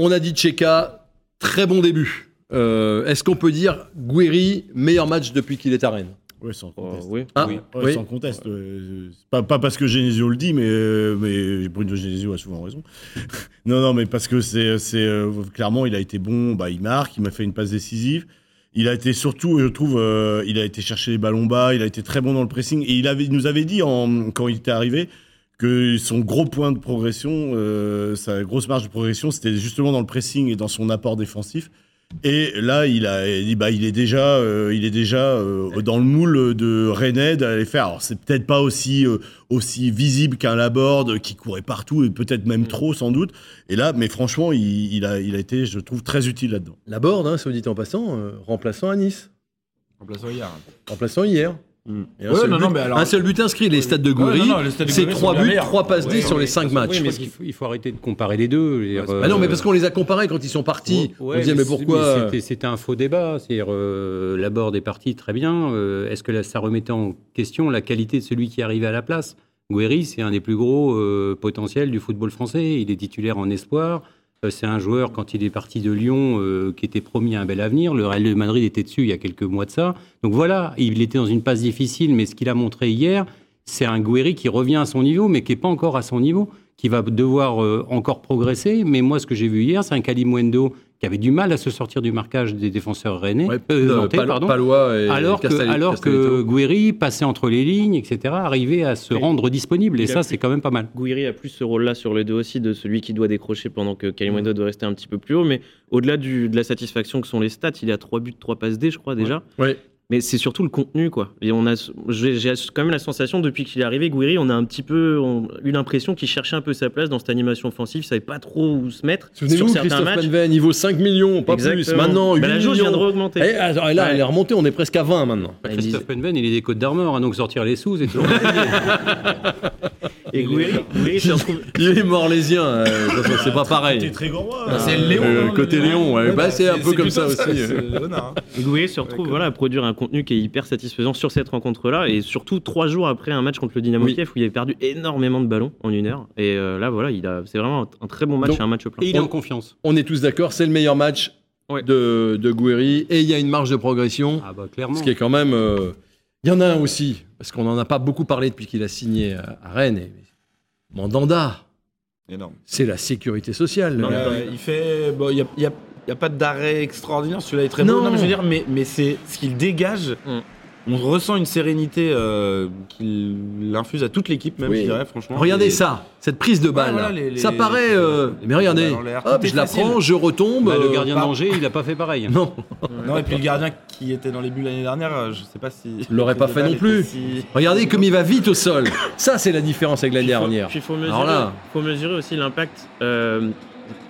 On a dit Tcheka, très bon début. Euh, Est-ce qu'on peut dire Guéry, meilleur match depuis qu'il est à Rennes? Ouais, sans conteste. oui. Ah, Oui. Ouais, oui. Sans conteste. euh, Pas, pas parce que Genesio le dit, mais, euh, mais Bruno Genesio a souvent raison. *laughs* non, non, mais parce que c'est, c'est euh, clairement, il a été bon, bah, il marque, il m'a fait une passe décisive. Il a été surtout, je trouve, euh, il a été chercher les ballons bas, il a été très bon dans le pressing. Et il, avait, il nous avait dit, en, quand il était arrivé, que son gros point de progression, euh, sa grosse marge de progression, c'était justement dans le pressing et dans son apport défensif. Et là, il a dit, bah, il est déjà, euh, il est déjà euh, dans le moule de Rennais d'aller faire. Alors, c'est peut-être pas aussi, euh, aussi visible qu'un Laborde qui courait partout et peut-être même trop, sans doute. Et là, mais franchement, il, il a, il a été, je trouve, très utile là-dedans. La Borde, hein, soit dit en passant, euh, remplaçant à Nice. Remplaçant hier. Remplaçant hier. Un, Ouais, seul non, but, non, mais alors- un seul but inscrit, les stades de Goury. c'est Goury sont 3 bien buts. 3 passes D Ouais, sur ouais, les 5 matchs. Mais il faut, il faut arrêter de comparer les deux. Ah non, mais euh, parce qu'on les a comparés quand ils sont partis. On disait, mais c'est- pourquoi c'était- un faux débat. C'est-à-dire, euh, Laborde est parti très bien. euh, Est-ce que là, ça remettait en question la qualité de celui qui arrivait à la place? Guéry, c'est un des plus gros potentiels du football français. Il est titulaire en espoir. Euh, c'est un joueur, quand il est parti de Lyon, euh, qui était promis un bel avenir. Le Real Madrid était dessus il y a quelques mois de ça. Donc voilà, il était dans une passe difficile, mais ce qu'il a montré hier, c'est un Guéry qui revient à son niveau, mais qui n'est pas encore à son niveau, qui va devoir euh, encore progresser. Mais moi, ce que j'ai vu hier, c'est un Kalimwendo qui avait du mal à se sortir du marquage des défenseurs rennais, Ouais, euh, nantais, Pal- pardon. Palois et alors que, Castel- alors que. Guéry passait entre les lignes, etc., arrivait à se rendre disponible. Et ça, c'est quand même pas mal. Gouiri a plus ce rôle-là sur les deux aussi de celui qui doit décrocher pendant que Kalimundo doit rester un petit peu plus haut. Mais au-delà de la satisfaction que sont les stats, il a 3 buts, 3 passes D, je crois déjà. Ouais. Mais c'est surtout le contenu, quoi. Et on a, j'ai j'ai quand même la sensation depuis qu'il est arrivé, Gouiri, on a un petit peu on- eu l'impression qu'il cherchait un peu sa place dans cette animation offensive, il savait pas trop où se mettre Souvenez-vous, Christophe matchs. Penven, niveau 5 millions, pas plus. Exactement. Maintenant, 8 Bah, la jauge millions. viendra augmenter. Et, alors, et là, Ouais. elle est remontée, on est presque à 20 maintenant. Bah, Christophe Penven, il est des Côtes d'Armor, hein, donc sortir les sous, c'est toujours *laughs* *laughs* Et Gouiri, Gouiri. Il est morlésien, *laughs* euh, c'est pas pareil. T'es très grand. Ah, c'est le Léon, Euh, le côté Léon, ouais. Bah, c'est un peu comme ça aussi, euh. Et *laughs* Gouiri se retrouve voilà, à produire un contenu qui est hyper satisfaisant sur cette rencontre-là, et surtout trois jours après un match contre le Dynamo Oui. Kiev où il avait perdu énormément de ballons en une heure. Et euh, là, voilà, il a, c'est vraiment un, très bon match, Donc- et un match plein. Et il est en confiance. On est tous d'accord, c'est le meilleur match Ouais. de, de Guéry et il y a une marge de progression, Ah bah clairement. ce qui est quand même. euh, Il y en a un aussi, parce qu'on n'en a pas beaucoup parlé depuis qu'il a signé à, à Rennes. Et, Mandanda, Énorme. c'est la sécurité sociale. Non, euh, il fait. Bon, il n'y a, y a- il y a pas d'arrêt extraordinaire. Celui-là est très Non. bon. Non, mais je veux dire, mais, mais c'est ce qu'il dégage. Mm. On ressent une sérénité euh, qu'il infuse à toute l'équipe, même, Oui. je dirais, franchement. Regardez ça, cette prise de balle. voilà, là. les- les- ça paraît. euh, mais regardez, hop, je la prends, je retombe. Bah, le gardien pas- d'Angers, il n'a pas fait pareil. *laughs* Non, Non, et puis le gardien qui était dans les buts l'année dernière, euh, je sais pas si. l'aurait *laughs* pas fait non plus. si- regardez comme il va vite au sol. Ça, c'est la différence avec l'année dernière. Il faut Alors mesurer, là- faut mesurer aussi l'impact. euh,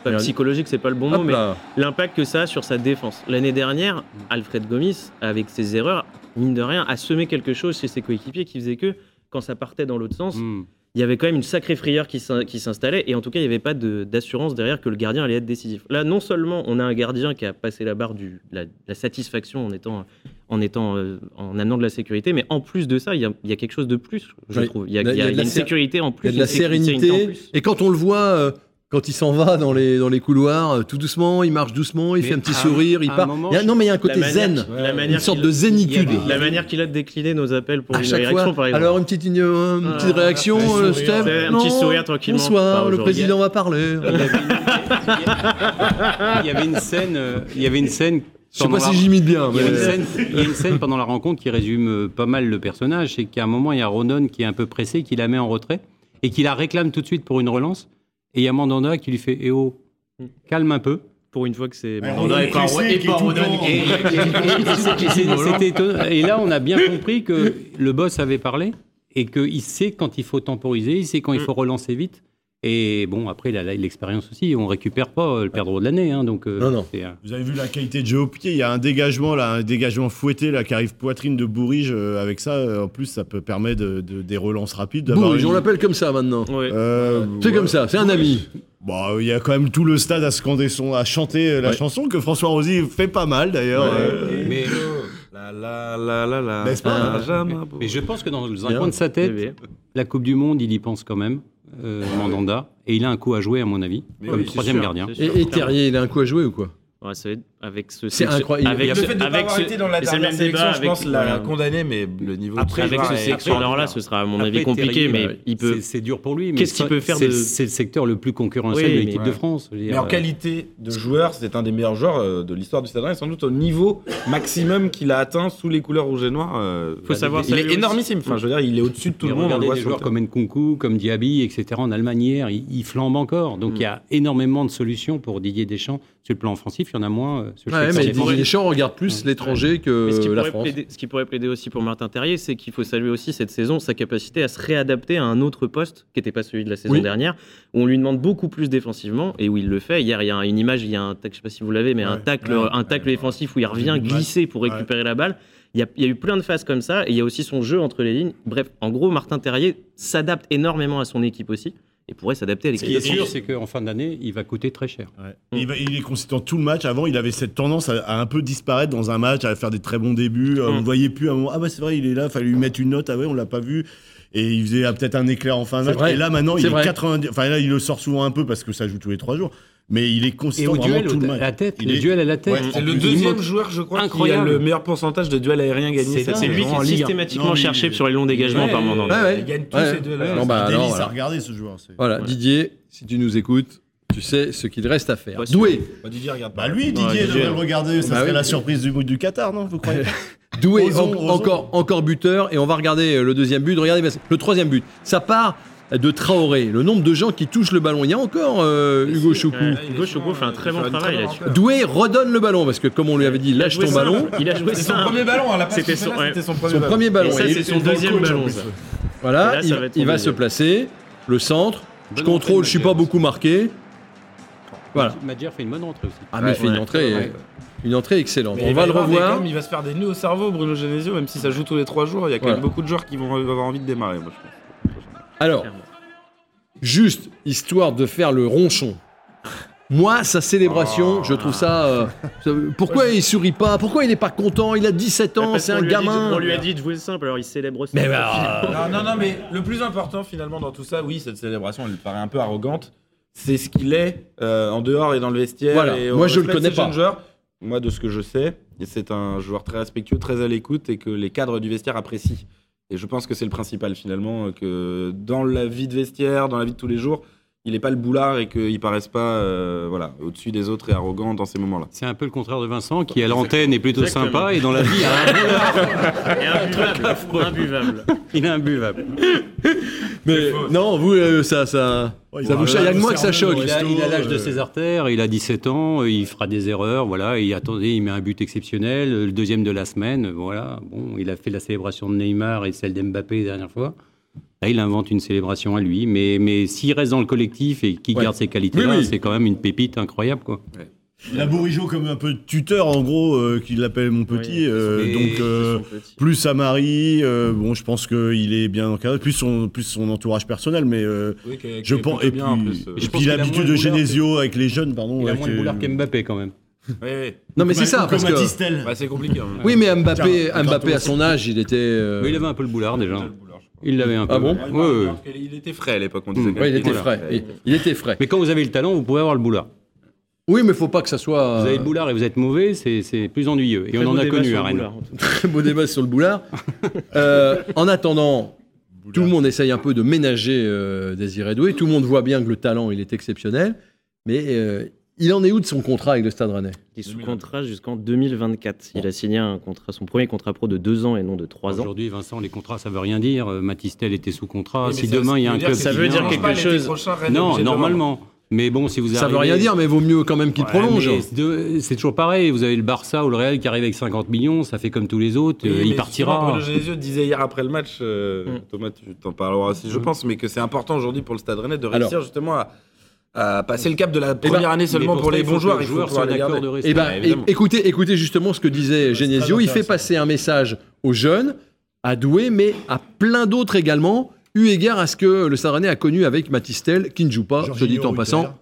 pas psychologique, c'est pas le bon mot, mais l'impact que ça a sur sa défense. L'année dernière, Alfred Gomis, avec ses erreurs, mine de rien, a semé quelque chose chez ses coéquipiers qui faisait que, quand ça partait dans l'autre sens, Hmm. il y avait quand même une sacrée frayeur qui s'in- qui s'installait et en tout cas il n'y avait pas de- d'assurance derrière que le gardien allait être décisif. Là non seulement on a un gardien qui a passé la barre de la, satisfaction en étant, en, étant euh, en amenant de la sécurité, mais en plus de ça il y a, il y a quelque chose de plus je Oui. trouve. Il y a, Il y a- il y a- il y a de il y a la une sé- sécurité en Il plus. y a de la une sécurité en sérénité. plus. Et quand on le voit, euh, quand il s'en va dans les, dans les couloirs, euh, tout doucement, il marche doucement, il Mais fait un petit à- sourire, il à part. moment, Il y a- non, mais il y a un côté La manière- zen. la manière Une sorte de zénitude. La manière qu'il a de décliner nos appels pour À une chaque réaction fois. par exemple. Alors une petite, une, une petite Ah, réaction, un petit euh. Steph un Non. petit sourire tranquillement. Bonsoir, le président va parler. *laughs* Il y avait une scène, euh, il y avait une scène. Je sais pas si j'imite bien. Il y, a mais- une scène, il y a une scène pendant la rencontre qui résume euh, pas mal le personnage, c'est qu'à un moment, il y a Ronon qui est un peu pressé, qui la met en retrait, et qui la réclame tout de suite pour une relance, et il y a Mandanda qui lui fait « Eh oh, calme un peu. Pour une fois que c'est. Rodon et est pas- pressé, et là, on a bien compris que le boss avait parlé, et qu'il sait quand il faut temporiser, il sait quand il faut relancer vite. Et bon, après, il a l'expérience aussi. On récupère pas le perdreau de l'année. hein, donc, euh, Non, non. euh, Vous avez vu la qualité de jeu au pied, il y a un dégagement là, un dégagement fouetté là qui arrive poitrine de Bourige euh, avec ça. euh, en plus, ça peut permettre de, de- des relances rapides. une- on l'appelle comme ça maintenant. Ouais. Euh, C'est ouais. comme ça, c'est un ami. Bon, il y a quand même tout le stade à scander son, à chanter euh, la Ouais. chanson que François Rosy fait pas mal d'ailleurs. euh, mais, La la la la la. Pas? Mais je pense que dans un Bien. coin de sa tête, la Coupe du Monde, il y pense quand même, euh, Mandanda. Et il a un coup à jouer, à mon avis, Mais comme oui, troisième sûr, gardien. Et, et. Terrier, il a un coup à jouer ou quoi? Ouais, ça va être avec ce C'est incroyable. Avec le fait de pas avec avoir ce- été dans la et dernière même sélection, débat je avec- pense, l'a voilà. condamné, mais le niveau de Après, avec ce est- sélectionneur-là, ce sera à mon avis compliqué, mais il peut. C'est- C'est dur pour lui. mais Qu'est-ce qu'il peut faire c'est- de- C'est le secteur le plus concurrentiel Oui, de l'équipe de. France. Mais en qualité de joueur, c'est un des meilleurs joueurs euh, de l'histoire du Stade Rennais, sans doute au niveau maximum qu'il a atteint sous les couleurs rouge et noir. euh, Faut savoir il est énormissime. Enfin, je veux dire, il est au-dessus de tout Et le monde. on le regardez voit des joueurs comme Nkunku, comme Diaby, etc. en Allemagne hier, ils flambent encore. Donc Mm. il y a énormément de solutions pour Didier Deschamps. Sur le plan offensif, il y en a moins. Euh, Ouais, mais défensif. Didier Deschamps regarde plus l'étranger que ce qui, la pourrait France. plaider, ce qui pourrait plaider aussi pour Martin Terrier, c'est qu'il faut saluer aussi cette saison sa capacité à se réadapter à un autre poste qui n'était pas celui de la saison Oui. dernière, où on lui demande beaucoup plus défensivement et où il le fait. Hier, il y a une image, il y a un tacle, je sais pas si vous l'avez, mais un tacle, Ouais. un tacle défensif où il revient glisser pour récupérer la balle. Il y, a, il y a eu plein de phases comme ça et il y a aussi son jeu entre les lignes. Bref, en gros, Martin Terrier s'adapte énormément à son équipe aussi et pourrait s'adapter à Ce l'équipe qui est sûr, c'est qu'en fin d'année, il va coûter très cher. Ouais. Il, va- il est consistant tout le match. Avant, il avait cette tendance à, à un peu disparaître dans un match, à faire des très bons débuts. Euh, On Mm. ne voyait plus à un moment. Ah bah c'est vrai, il est là, fallait lui mettre une note. Ah ouais, on l'a pas vu. Et il faisait ah, peut-être un éclair en fin de match. vrai. Et là maintenant, il est vrai. 90. Enfin là, il le sort souvent un peu parce que ça joue tous les trois jours. Mais il est Et au vraiment duel, tout le match. à la tête, Il le est- duel à la tête. Ouais, le deuxième il- joueur, je crois, Incroyable. qui a le meilleur pourcentage de duels aériens gagnés C'est- lui qui est systématiquement Non, cherché sur les longs dégagements Ouais, par. Ouais, ouais. Il gagne tous Ouais. ses duels. Non, bah, alors, délice voilà. à regarder ce joueur. c'est- Voilà, Ouais. Didier, si tu nous écoutes, tu sais ce qu'il reste à faire. Sûr. Doué, Bah, Didier, regarde. Bah lui, Didier, devrait le regarder. Ça Bah serait la surprise du, du Qatar, non Vous croyez *laughs* Doué, encore, encore buteur, et on va regarder le deuxième but. Regardez le troisième but. Ça part de Traoré. Le nombre de gens qui touchent le ballon. Il y a encore euh, Hugo Choukou. Ouais. Hugo Choukou fait un très bon travail là-dessus. Doué redonne le ballon parce que comme on lui avait dit, lâche ton ballon. Il a joué C'est son premier ballon, à la passe C'était son- premier Son ballon. premier ballon. Et ça, c'est son deuxième ballon. ça. Voilà, Et là, ça il, va se placer. Le centre. Je contrôle, je suis pas beaucoup marqué. Voilà. Madjer fait une bonne entrée aussi. Ah mais il fait une entrée, Ouais. une entrée excellente. Mais on va le revoir. même, il va se faire des nœuds au cerveau, Bruno Genesio, même si ça joue tous les trois jours. Il y a quand Voilà. même beaucoup de joueurs qui vont avoir envie de démarrer, moi, je pense. Alors, Clairement. juste histoire de faire le ronchon. Moi, sa célébration, je trouve ça. euh, *laughs* pourquoi il sourit pas? Pourquoi il n'est pas content? Il a 17 ans, c'est un dit gamin. On lui a dit de jouer simple, alors il célèbre ça. Mais bah, Non, non, non, mais le plus important finalement dans tout ça, oui, cette célébration, elle paraît un peu arrogante. C'est ce qu'il est euh, en dehors et dans le vestiaire. Voilà. et au Moi, je le connais pas. joueurs. Moi, de ce que je sais, c'est un joueur très respectueux, très à l'écoute et que les cadres du vestiaire apprécient. Et je pense que c'est le principal finalement, que dans la vie de vestiaire, dans la vie de tous les jours, il n'est pas le boulard et qu'il paraisse pas euh, voilà, au-dessus des autres et arrogant dans ces moments-là. C'est un peu le contraire de Vincent, qui à l'antenne est plutôt Exactement. sympa et dans la vie, *laughs* Et imbuvable. *laughs* imbuvable. il est imbuvable. *laughs* mais non, vous, euh, ça, ça, Ouais, ça il vous. Il y a que moi que ça choque. Il a, il a l'âge de euh, ses artères, il a 17 ans, il fera des erreurs, voilà. Et attendez, il met un but exceptionnel, le deuxième de la semaine, voilà. Bon, il a fait la célébration de Neymar et celle d'Mbappé la dernière fois. Là, il invente une célébration à lui, mais, mais s'il reste dans le collectif et qu'il Ouais. garde ses qualités-là, Oui, oui. c'est quand même une pépite incroyable, quoi. A Bourigeau comme un peu tuteur, en gros, euh, qu'il l'appelle mon petit. Oui. euh, Et- donc, euh, petit. plus sa Marie, euh, bon, je pense qu'il est bien encadré, plus son, plus son entourage personnel, mais euh, je pense. Et puis, bien en plus. et euh. je puis l'habitude de Genesio avec les jeunes, pardon. Il a moins de boulard qu'Mbappé, quand même. Oui, oui. Non, mais c'est ça, parce que. Bah, c'est compliqué. hein. Oui, mais Mbappé, Tiens, Mbappé à son âge, il était. euh, il avait un peu le boulard déjà. Il l'avait un peu. Ah bon Ouais, Ouais, ouais. parce qu'il- Il était frais à l'époque, on disait. Mm. quand ouais, il même. était frais. Il, il était frais. Mais quand vous avez le talent, vous pouvez avoir le boulard. Oui, mais faut pas que ça soit. Vous avez le boulard et vous êtes mauvais, c'est c'est plus ennuyeux. Et Très on en a connu à Rennes. Très beau débat sur le boulard. Euh, en attendant, tout le monde essaye un peu de ménager euh, Désiré Doué. Tout le monde voit bien que le talent, il est exceptionnel. Mais euh, il en est où de son contrat avec le Stade Rennais? Il est sous contrat jusqu'en 2024. Il a signé un contrat, son premier contrat pro de deux ans et non de trois ans. Aujourd'hui, Vincent, les contrats, ça veut rien dire. Euh, Matistel était sous contrat. Oui, si demain il y a un club ça veut dire quelque chose. Non, normalement. Mais bon, si vous Ça veut rien dire, mais vaut mieux quand même qu'il Ouais, prolonge. c'est toujours pareil. Vous avez le Barça ou le Real qui arrive avec 50 millions, ça fait comme tous les autres. Oui, euh, il partira. Bruno Genesio disait hier après le match, euh, Mm. Thomas, tu t'en parleras aussi, je Mm. pense, mais que c'est important aujourd'hui pour le Stade Rennais de Alors. réussir justement à, à passer le cap de la ben, première année seulement pour les bons joueurs. le Il faut joueur pouvoir soit les d'accord de rester. Eh ben, Ouais, écoutez, écoutez justement ce que disait Genesio. Il fait passer un message aux jeunes, à Doué, mais à plein d'autres également, eu égard à ce que le Stade Rennais a connu avec Matistel, qui ne joue pas, je Jorginho, dit en passant,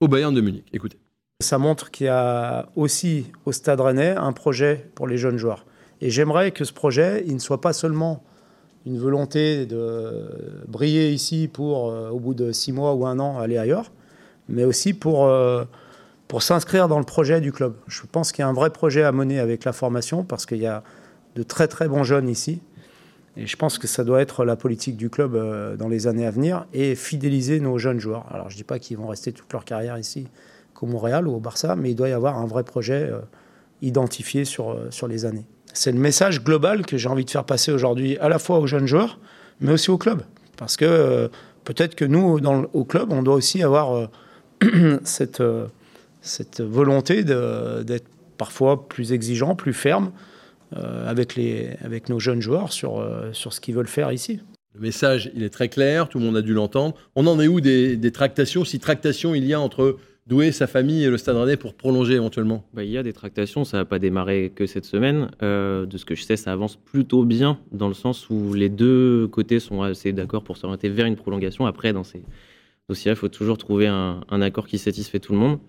au Bayern de Munich. Écoutez. Ça montre qu'il y a aussi au Stade Rennais un projet pour les jeunes joueurs. Et j'aimerais que ce projet, il ne soit pas seulement une volonté de briller ici pour, euh, au bout de six mois ou un an, aller ailleurs, mais aussi pour, euh, pour s'inscrire dans le projet du club. Je pense qu'il y a un vrai projet à mener avec la formation parce qu'il y a de très très bons jeunes ici. Et je pense que ça doit être la politique du club euh, dans les années à venir et fidéliser nos jeunes joueurs. Alors je ne dis pas qu'ils vont rester toute leur carrière ici comme au Real ou au Barça, mais il doit y avoir un vrai projet euh, identifié sur, euh, sur les années. C'est le message global que j'ai envie de faire passer aujourd'hui à la fois aux jeunes joueurs, mais aussi au club. Parce que peut-être que nous, au club, on doit aussi avoir *clears throat* cette, cette volonté d'être parfois plus exigeant, plus ferme avec, les, avec nos jeunes joueurs sur, euh, sur ce qu'ils veulent faire ici. Le message, il est très clair, tout le monde a dû l'entendre. On en est où des, des tractations Si tractations il y a entre Doué, sa famille et le Stade Rennais pour prolonger éventuellement? Bah, il y a des tractations, ça n'a pas démarré que cette semaine. Euh, de ce que je sais, ça avance plutôt bien, dans le sens où les deux côtés sont assez d'accord pour s'orienter vers une prolongation. Après, dans ces dossiers, il faut toujours trouver un, un accord qui satisfait tout le monde.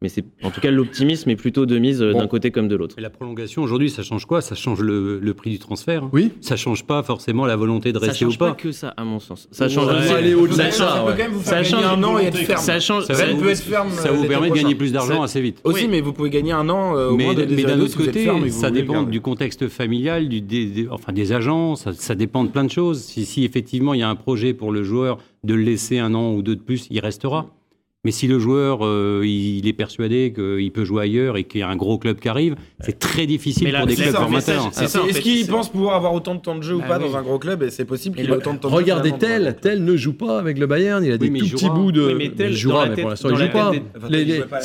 Mais c'est en tout cas l'optimisme est plutôt de mise euh, Bon. d'un côté comme de l'autre. Et la prolongation, aujourd'hui, ça change quoi? Ça change le, le prix du transfert. hein? Oui Ça change pas forcément la volonté de Ça rester ou change pas pas? que ça, à mon sens. Ça Ouais, change aller au-delà de ça ça, change- ouais. quand même vous Ça faire gagner change un an et être ferme. Ça change. Ça ça- peut être ferme. Ça euh, vous l'été permet de gagner plus d'argent Ça- assez vite. Aussi, Oui. mais vous pouvez gagner un an euh, au mais moins de mais d'un autre côté, ferme ça dépend du contexte familial, du, des, des- enfin des agents, ça, ça dépend de plein de choses. Si, si effectivement il y a un projet pour le joueur de le laisser un an ou deux de plus, il restera. Mais si le joueur euh, il, il est persuadé qu'il peut jouer ailleurs et qu'il y a un gros club qui arrive, c'est très difficile là, pour des clubs ça, formateurs. Est-ce c'est- pense pouvoir avoir autant de temps de jeu ou Ah pas oui. dans un gros club Et c'est possible qu'il ait autant de temps de jeu. Regardez tel, tel ne joue pas avec le Bayern, il a des Oui, mais tout il petits bouts de. Oui, mais tel, il jouera, mais pour l'instant il joue pas. des- pas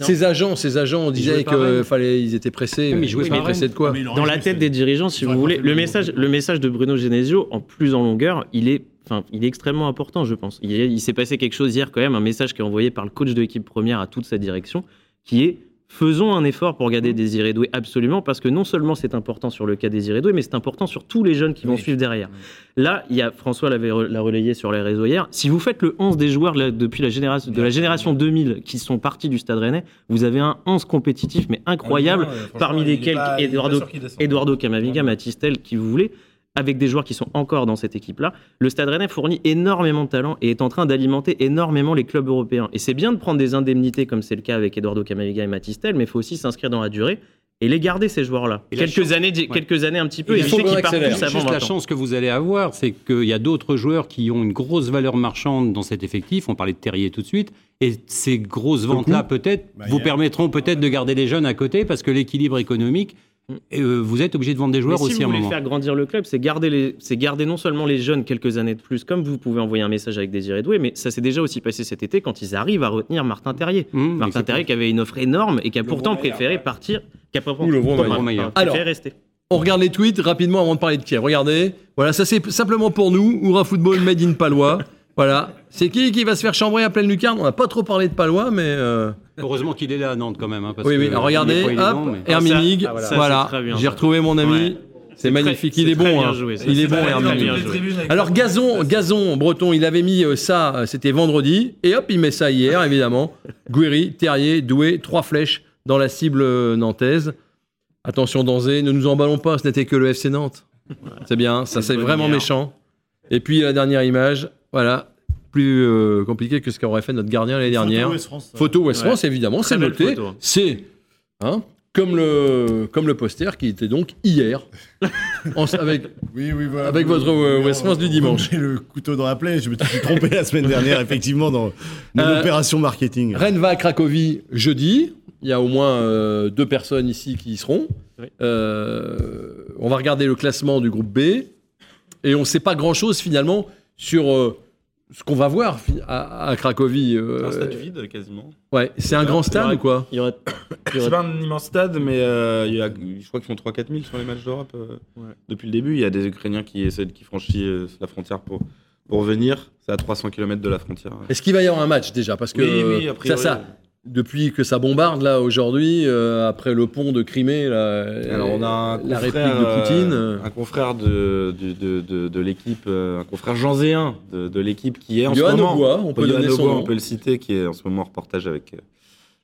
ces agents, ces agents disaient jouait pas à que Rennes. fallait, ils étaient pressés. Mais il jouait ils pas étaient à pressés de quoi? Dans la tête des dirigeants, si vous voulez, pas le message de Bruno Genesio, en plus en longueur, il est, enfin, il est extrêmement important, je pense. Il, est- il s'est passé quelque chose hier quand même, un message qui est envoyé par le coach de l'équipe première à toute sa direction, qui est faisons un effort pour garder Désiré Doué absolument, parce que non seulement c'est important sur le cas Désiré Doué, mais c'est important sur tous les jeunes qui vont Oui. suivre derrière. Là, il y a François l'avait l'a relayé sur les réseaux hier. Si vous faites le 11 des joueurs là, depuis la génération de la génération 2000 qui sont partis du Stade Rennais, vous avez un 11 compétitif mais incroyable parmi lesquels Eduardo, Eduardo Camavinga, Matistel, qui vous voulez, avec des joueurs qui sont encore dans cette équipe-là. Le Stade Rennais fournit énormément de talent et est en train d'alimenter énormément les clubs européens. Et c'est bien de prendre des indemnités comme c'est le cas avec Eduardo Camavinga et Matistel, mais il faut aussi s'inscrire dans la durée et les garder ces joueurs-là. Quelques chance- années, Ouais. quelques années un petit peu, et éviter qu'ils partent accélère. tous avant Juste la 20 ans. chance que vous allez avoir, c'est qu'il y a d'autres joueurs qui ont une grosse valeur marchande dans cet effectif. On parlait de Terrier tout de suite. Et ces grosses ventes-là, peut-être, Bah, vous a- permettront peut-être de garder les jeunes à côté parce que l'équilibre économique, euh, vous êtes obligé de vendre des joueurs Mais si aussi à vous un voulez moment. faire grandir le club, c'est garder, les, c'est garder non seulement les jeunes quelques années de plus, comme vous pouvez envoyer un message avec Désiré Doué, mais ça s'est déjà aussi passé cet été quand ils arrivent à retenir Martin Terrier. Mmh, Martin. Terrier qui avait une offre énorme et qui a pourtant préféré partir, qui a Ou le préféré Alors, rester. On regarde les tweets rapidement avant de parler de Kiev. Regardez. Voilà, ça c'est simplement pour nous. Oura Football Made in Palois. Voilà. C'est qui qui va se faire chambrer à pleine lucarne? On n'a pas trop parlé de Palois, mais. euh, Heureusement qu'il est là à Nantes quand même. hein, parce Oui, oui. que Alors regardez. Hop, mais- Herminig. Ah, ça, ça, voilà. J'ai retrouvé mon ami. Ouais. C'est magnifique. très- il est bon. hein. joué. Il est bon, Herminig. Alors Gazon, Gazon, Breton, il avait mis euh, ça, euh, c'était vendredi, et hop, il met ça hier, *laughs* évidemment. Guéry, Terrier, Doué, trois flèches dans la cible euh, nantaise. Attention, Danzé, ne nous emballons pas, ce n'était que le FC Nantes. C'est bien, ça c'est vraiment méchant. Et puis la dernière image, voilà, plus euh, compliqué que ce qu'aurait fait notre gardien l'année dernière. Photo West France, ça. Photo West Ouais. France, évidemment, c'est noté. C'est hein, comme, le, comme le poster qui était donc hier, *laughs* en- avec Oui, oui, voilà. Avec votre, euh, West France du dimanche. J'ai le couteau dans la plaie. Je me suis trompé la semaine dernière, effectivement, dans mon Euh, opération marketing. Rennes va à Cracovie jeudi. Il y a au moins euh, deux personnes ici qui y seront. Oui. Euh, on va regarder le classement du groupe B. Et on ne sait pas grand-chose finalement sur euh, ce qu'on va voir à, à Cracovie. euh, Un stade vide quasiment. ouais, c'est un grand stade ou quoi Il y aura, *coughs* il y C'est aura- pas un immense stade, mais euh, il y a, je crois qu'ils font 3-4 000 sur les matchs d'Europe euh, Ouais. depuis le début. Il y a des Ukrainiens qui essaient, qui franchissent euh, la frontière pour, pour venir. C'est à 300 km de la frontière. Est-ce qu'il va y avoir un match déjà? Parce que Oui, oui, a ça, priori. ça, depuis que ça bombarde là aujourd'hui, euh, après le pont de Crimée, là, Alors on a un la réplique de Poutine. euh, un confrère de, de, de, de- de l'équipe, euh, un confrère janséen de, l'équipe qui est en ce moment. Aubois, on peut Johan donner son Aubois, nom. on peut le citer, qui est en ce moment en reportage avec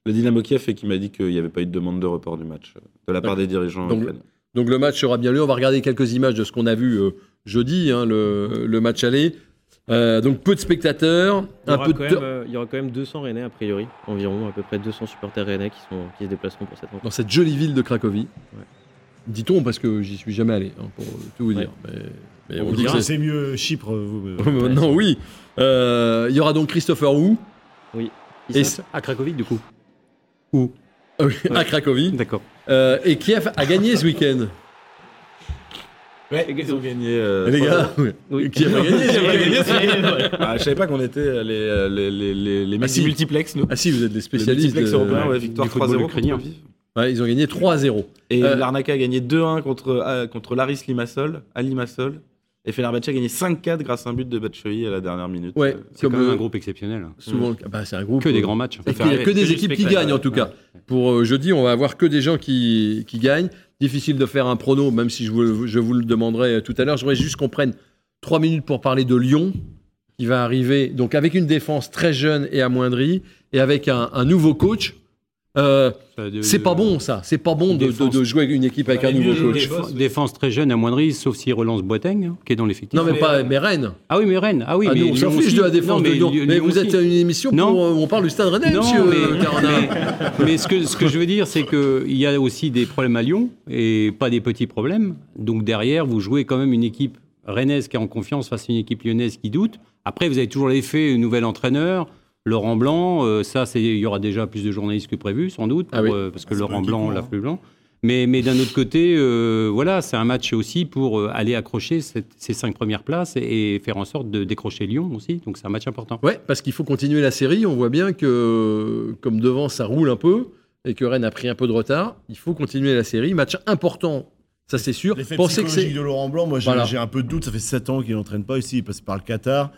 le Dynamo Kiev et qui m'a dit qu'il n'y avait pas eu de demande de report du match de la part des dirigeants Donc. Donc le match sera bien lieu. On va regarder quelques images de ce qu'on a vu euh, jeudi, hein, le, le match aller. Euh, donc peu de spectateurs, il y un aura peu quand de même, euh, il y aura quand même 200 Rennais a priori, environ à peu près 200 supporters Rennais qui, sont, qui se déplaceront pour cette rencontre. dans cette jolie ville de Cracovie. Ouais. Dit-on parce que j'y suis jamais allé, hein, pour tout vous dire. Mais, mais on vous dit que c'est- C'est mieux Chypre, vous. euh, *laughs* Maintenant, oui. Euh, Il y aura donc Christopher Wu Et sont- À Cracovie, du coup. Où? *laughs* À Cracovie. D'accord. Euh, et Kiev a gagné ce week-end. Ouais, ils ont gagné. euh, les gars, Oui. Kiev a gagné. ce week-end. Ah, je savais pas qu'on était les, euh, les, les, les, les Ah, si. multiplex, nous. Ah si, vous êtes des Les spécialistes. multiplex de- européens, ouais, victoire football 3-0 contre ukrainien. Ouais, ils ont gagné 3-0. Et Euh, Larnaca a gagné 2-1 contre, euh, contre Laris Limassol, à Limassol. Et Fenerbahçe a gagné 5-4 grâce à un but de Batshuayi à la dernière minute. Ouais, Euh, C'est quand même euh, un groupe exceptionnel. souvent. ah bah, c'est un groupe. Que des euh, grands matchs. Puis, il n'y a que des équipes qui gagnent en tout ouais. cas. Pour euh, jeudi, on va avoir que des gens qui, qui gagnent. Difficile de faire un prono, même si je vous, je le demanderai euh, tout à l'heure. J'aimerais juste qu'on prenne trois minutes pour parler de Lyon, qui va arriver donc avec une défense très jeune et amoindrie, et avec un nouveau coach. Euh, c'est pas bon ça, c'est pas bon de, de- de jouer avec une équipe avec un nouveau coach. Défense, très jeune, amoindrie, sauf s'il relance Boateng, hein, qui est dans l'effectif. Non mais pas, mais Rennes. Ah oui, mais Rennes. Ah oui, Ah, mais on s'en fiche de la défense Non, de mais vous êtes une émission Non. pour, euh, on parle du Stade Rennais, Non, monsieur mais, euh, mais- ce, que, ce que je veux dire, c'est qu'il y a aussi des problèmes à Lyon, et pas des petits problèmes. Donc derrière, vous jouez quand même une équipe rennaise qui est en confiance face à une équipe lyonnaise qui doute. Après, vous avez toujours l'effet nouvel entraîneur. Laurent Blanc, euh, ça, c'est- il y aura déjà plus de journalistes que prévu, sans doute, Ah oui. euh, parce que Laurent Blanc, l'a plus blanc. Mais, mais d'un autre côté, euh, voilà, c'est un match aussi pour euh, aller accrocher cette- ces cinq premières places et, et faire en sorte de décrocher Lyon aussi. Donc c'est un match important. Ouais, parce qu'il faut continuer la série. On voit bien que, comme devant, ça roule un peu et que Rennes a pris un peu de retard. Il faut continuer la série. Match important, ça c'est sûr. L'effet Pensez que c'est. de Laurent Blanc, moi j'ai Voilà. j'ai un peu de doute, ça fait 7 ans qu'il n'entraîne pas ici, il passe par le Qatar.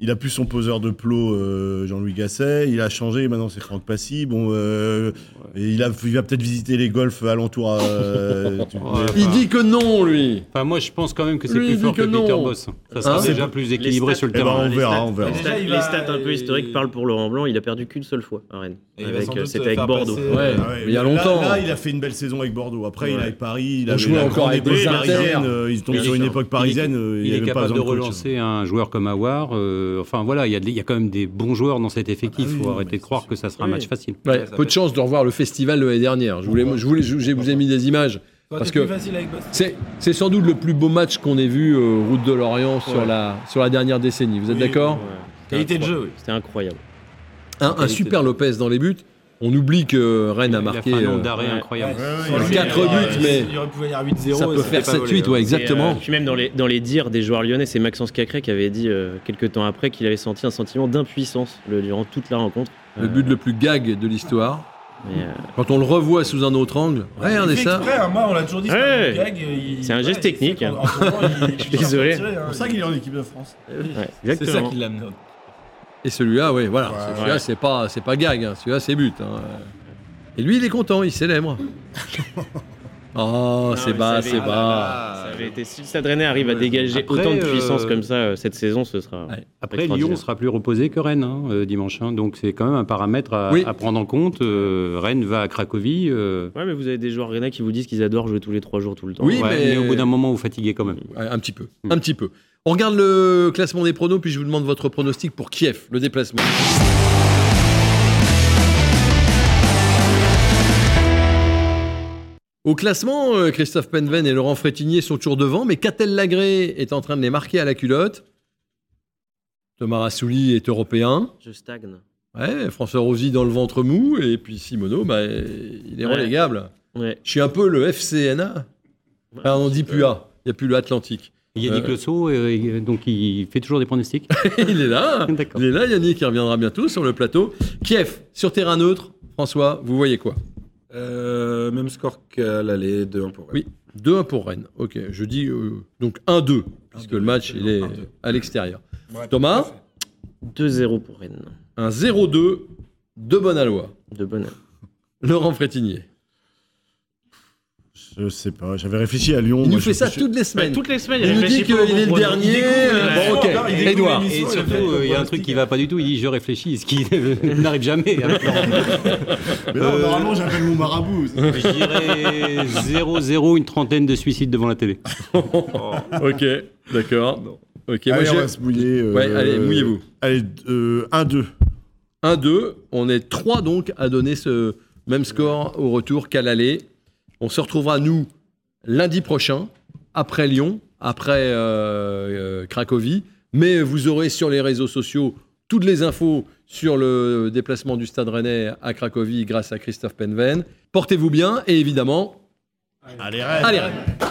Il a plus son poseur de plot, euh, Jean-Louis Gasset. Il a changé, maintenant c'est Franck Passy. Bon, euh, et il, a, il va peut-être visiter les golfs alentours. euh, *laughs* tu- Ouais. Il dit que non, lui. Enfin, moi, je pense quand même que c'est plus fort que que, Peter. Boss. Ça sera Hein déjà plus équilibré stats- sur le Eh ben, terrain. on Les verra, stats- on verra. les stats- les un peu historiques parlent pour Laurent Blanc. Il a perdu qu'une seule fois à Rennes. Euh, C'était avec Bordeaux. passer- Ouais. Ah ouais, il y a longtemps. Là, il a fait une belle saison avec Bordeaux. Après, il est Ouais. avec Paris. Il On a jouait encore avec des parisienne. Inters. euh, Ils tombent sur une époque parisienne. Il est avait pas capable de relancer un joueur comme Awar. Euh, enfin voilà, il y, a des- il y a quand même des bons joueurs dans cet effectif. Ah Il oui, faut arrêter de croire que ça sera un match facile. Ouais, peu de chance de revoir le festival de l'année dernière. Je, voulais, je, voulais, je, je vous ai mis des images. Parce que c'est, c'est sans doute le plus beau match qu'on ait vu euh, route de l'Orient sur, Ouais. la, sur la dernière décennie. Vous êtes Oui, d'accord? Ouais. Qualité de jeu, oui. C'était incroyable. un, un super Lopez dans les buts. On oublie que Rennes a Il marqué. fait un nombre euh, d'arrêts ouais. incroyable. Ouais, ouais, Quatre il y a- buts, mais Il aurait pu venir 8-0. ça et peut faire pas 7-8, volé, ouais, hein. exactement. Et, euh, puis même dans les, dans les dires des joueurs lyonnais, c'est Maxence Cacré qui avait dit euh, quelques temps après qu'il avait senti un sentiment d'impuissance le- durant toute la rencontre. le but le plus gag de l'histoire. Euh, Quand on le revoit sous un autre angle, regardez Il fait ça. exprès, hein, moi on l'a toujours dit. Ouais. c'est un gag, il- C'est un geste ouais, technique, hein. moment, il- *laughs* Je suis désolé. hein. C'est pour ça qu'il est en équipe de France. ouais, C'est ça qui l'amène. Et celui-là, oui, voilà. Ouais, celui-là, ouais. c'est pas, c'est pas gag. hein. Celui-là, c'est but. hein. Et lui, il est content, il célèbre. *laughs* oh, c'est bas, c'est bas. Ça avait été- si le Stade arrive à dégager Après, autant de euh, puissance comme ça euh, cette saison, ce sera. Ouais. Après. Lyon sera plus reposé que Rennes hein, euh, dimanche. hein. donc c'est quand même un paramètre à, Oui. à prendre en compte. Euh, Rennes va à Cracovie. euh, Ouais, mais vous avez des joueurs Rennais qui vous disent qu'ils adorent jouer tous les trois jours tout le temps. Oui, ouais, mais- mais... au bout d'un moment, vous fatiguez quand même. Ouais, un petit peu. Mm. Un petit peu. On regarde le classement des pronos, puis je vous demande votre pronostic pour Kiev, le déplacement. Au classement, euh, Christophe Penven et Laurent Frétinier sont toujours devant, mais Catel Lagré est en train de les marquer à la culotte. Thomas Rassouli est européen. Je stagne. Ouais, François Rosy dans le ventre mou, et puis Simoneau, bah, il est Ouais. relégable. Ouais. Je suis un peu le FCNA. Ah, on dit plus A, il n'y a plus le Atlantique. Yannick Euh. Le Sceau, euh, donc il fait toujours des pronostics. *laughs* il est là. *laughs* Il est là, Yannick, il reviendra bientôt sur le plateau. Kiev, sur terrain neutre. François, vous voyez quoi? Euh, même score qu'à l'aller, 2-1 pour Rennes. Oui, 2-1 pour Rennes. Ok, je dis euh, donc 1-2, puisque le match il est à l'extérieur. Thomas, 2-0 pour Rennes. un 0-2 de Bonalois. De bonne Laurent Frétinier. Je sais pas, j'avais réfléchi à Lyon. Il moi, nous fait je- ça je- toutes les semaines. toutes les semaines, Il nous dit réfléchit qu'il pas au est le bon dernier. euh, Bon, ok. Découvre Edouard. Et surtout, euh, il y a un truc qui va pas du tout. Il dit je réfléchis, ce qui *laughs* n'arrive jamais. hein. *laughs* Mais non, normalement, j'appelle mon marabout. Je dirais 0-0, une trentaine de suicides devant la télé. *laughs* Ok, d'accord. Ok, moi allez, on va se mouiller. euh, Ouais, allez, mouillez-vous. Allez, euh, 1-2. 1-2. On est 3 donc à donner ce même score au retour qu'à l'aller. On se retrouvera, nous, lundi prochain, après Lyon, après euh, euh, Cracovie. Mais vous aurez sur les réseaux sociaux toutes les infos sur le déplacement du Stade Rennais à Cracovie grâce à Christophe Penven. Portez-vous bien et évidemment, Allez, Rennes. allez Rennes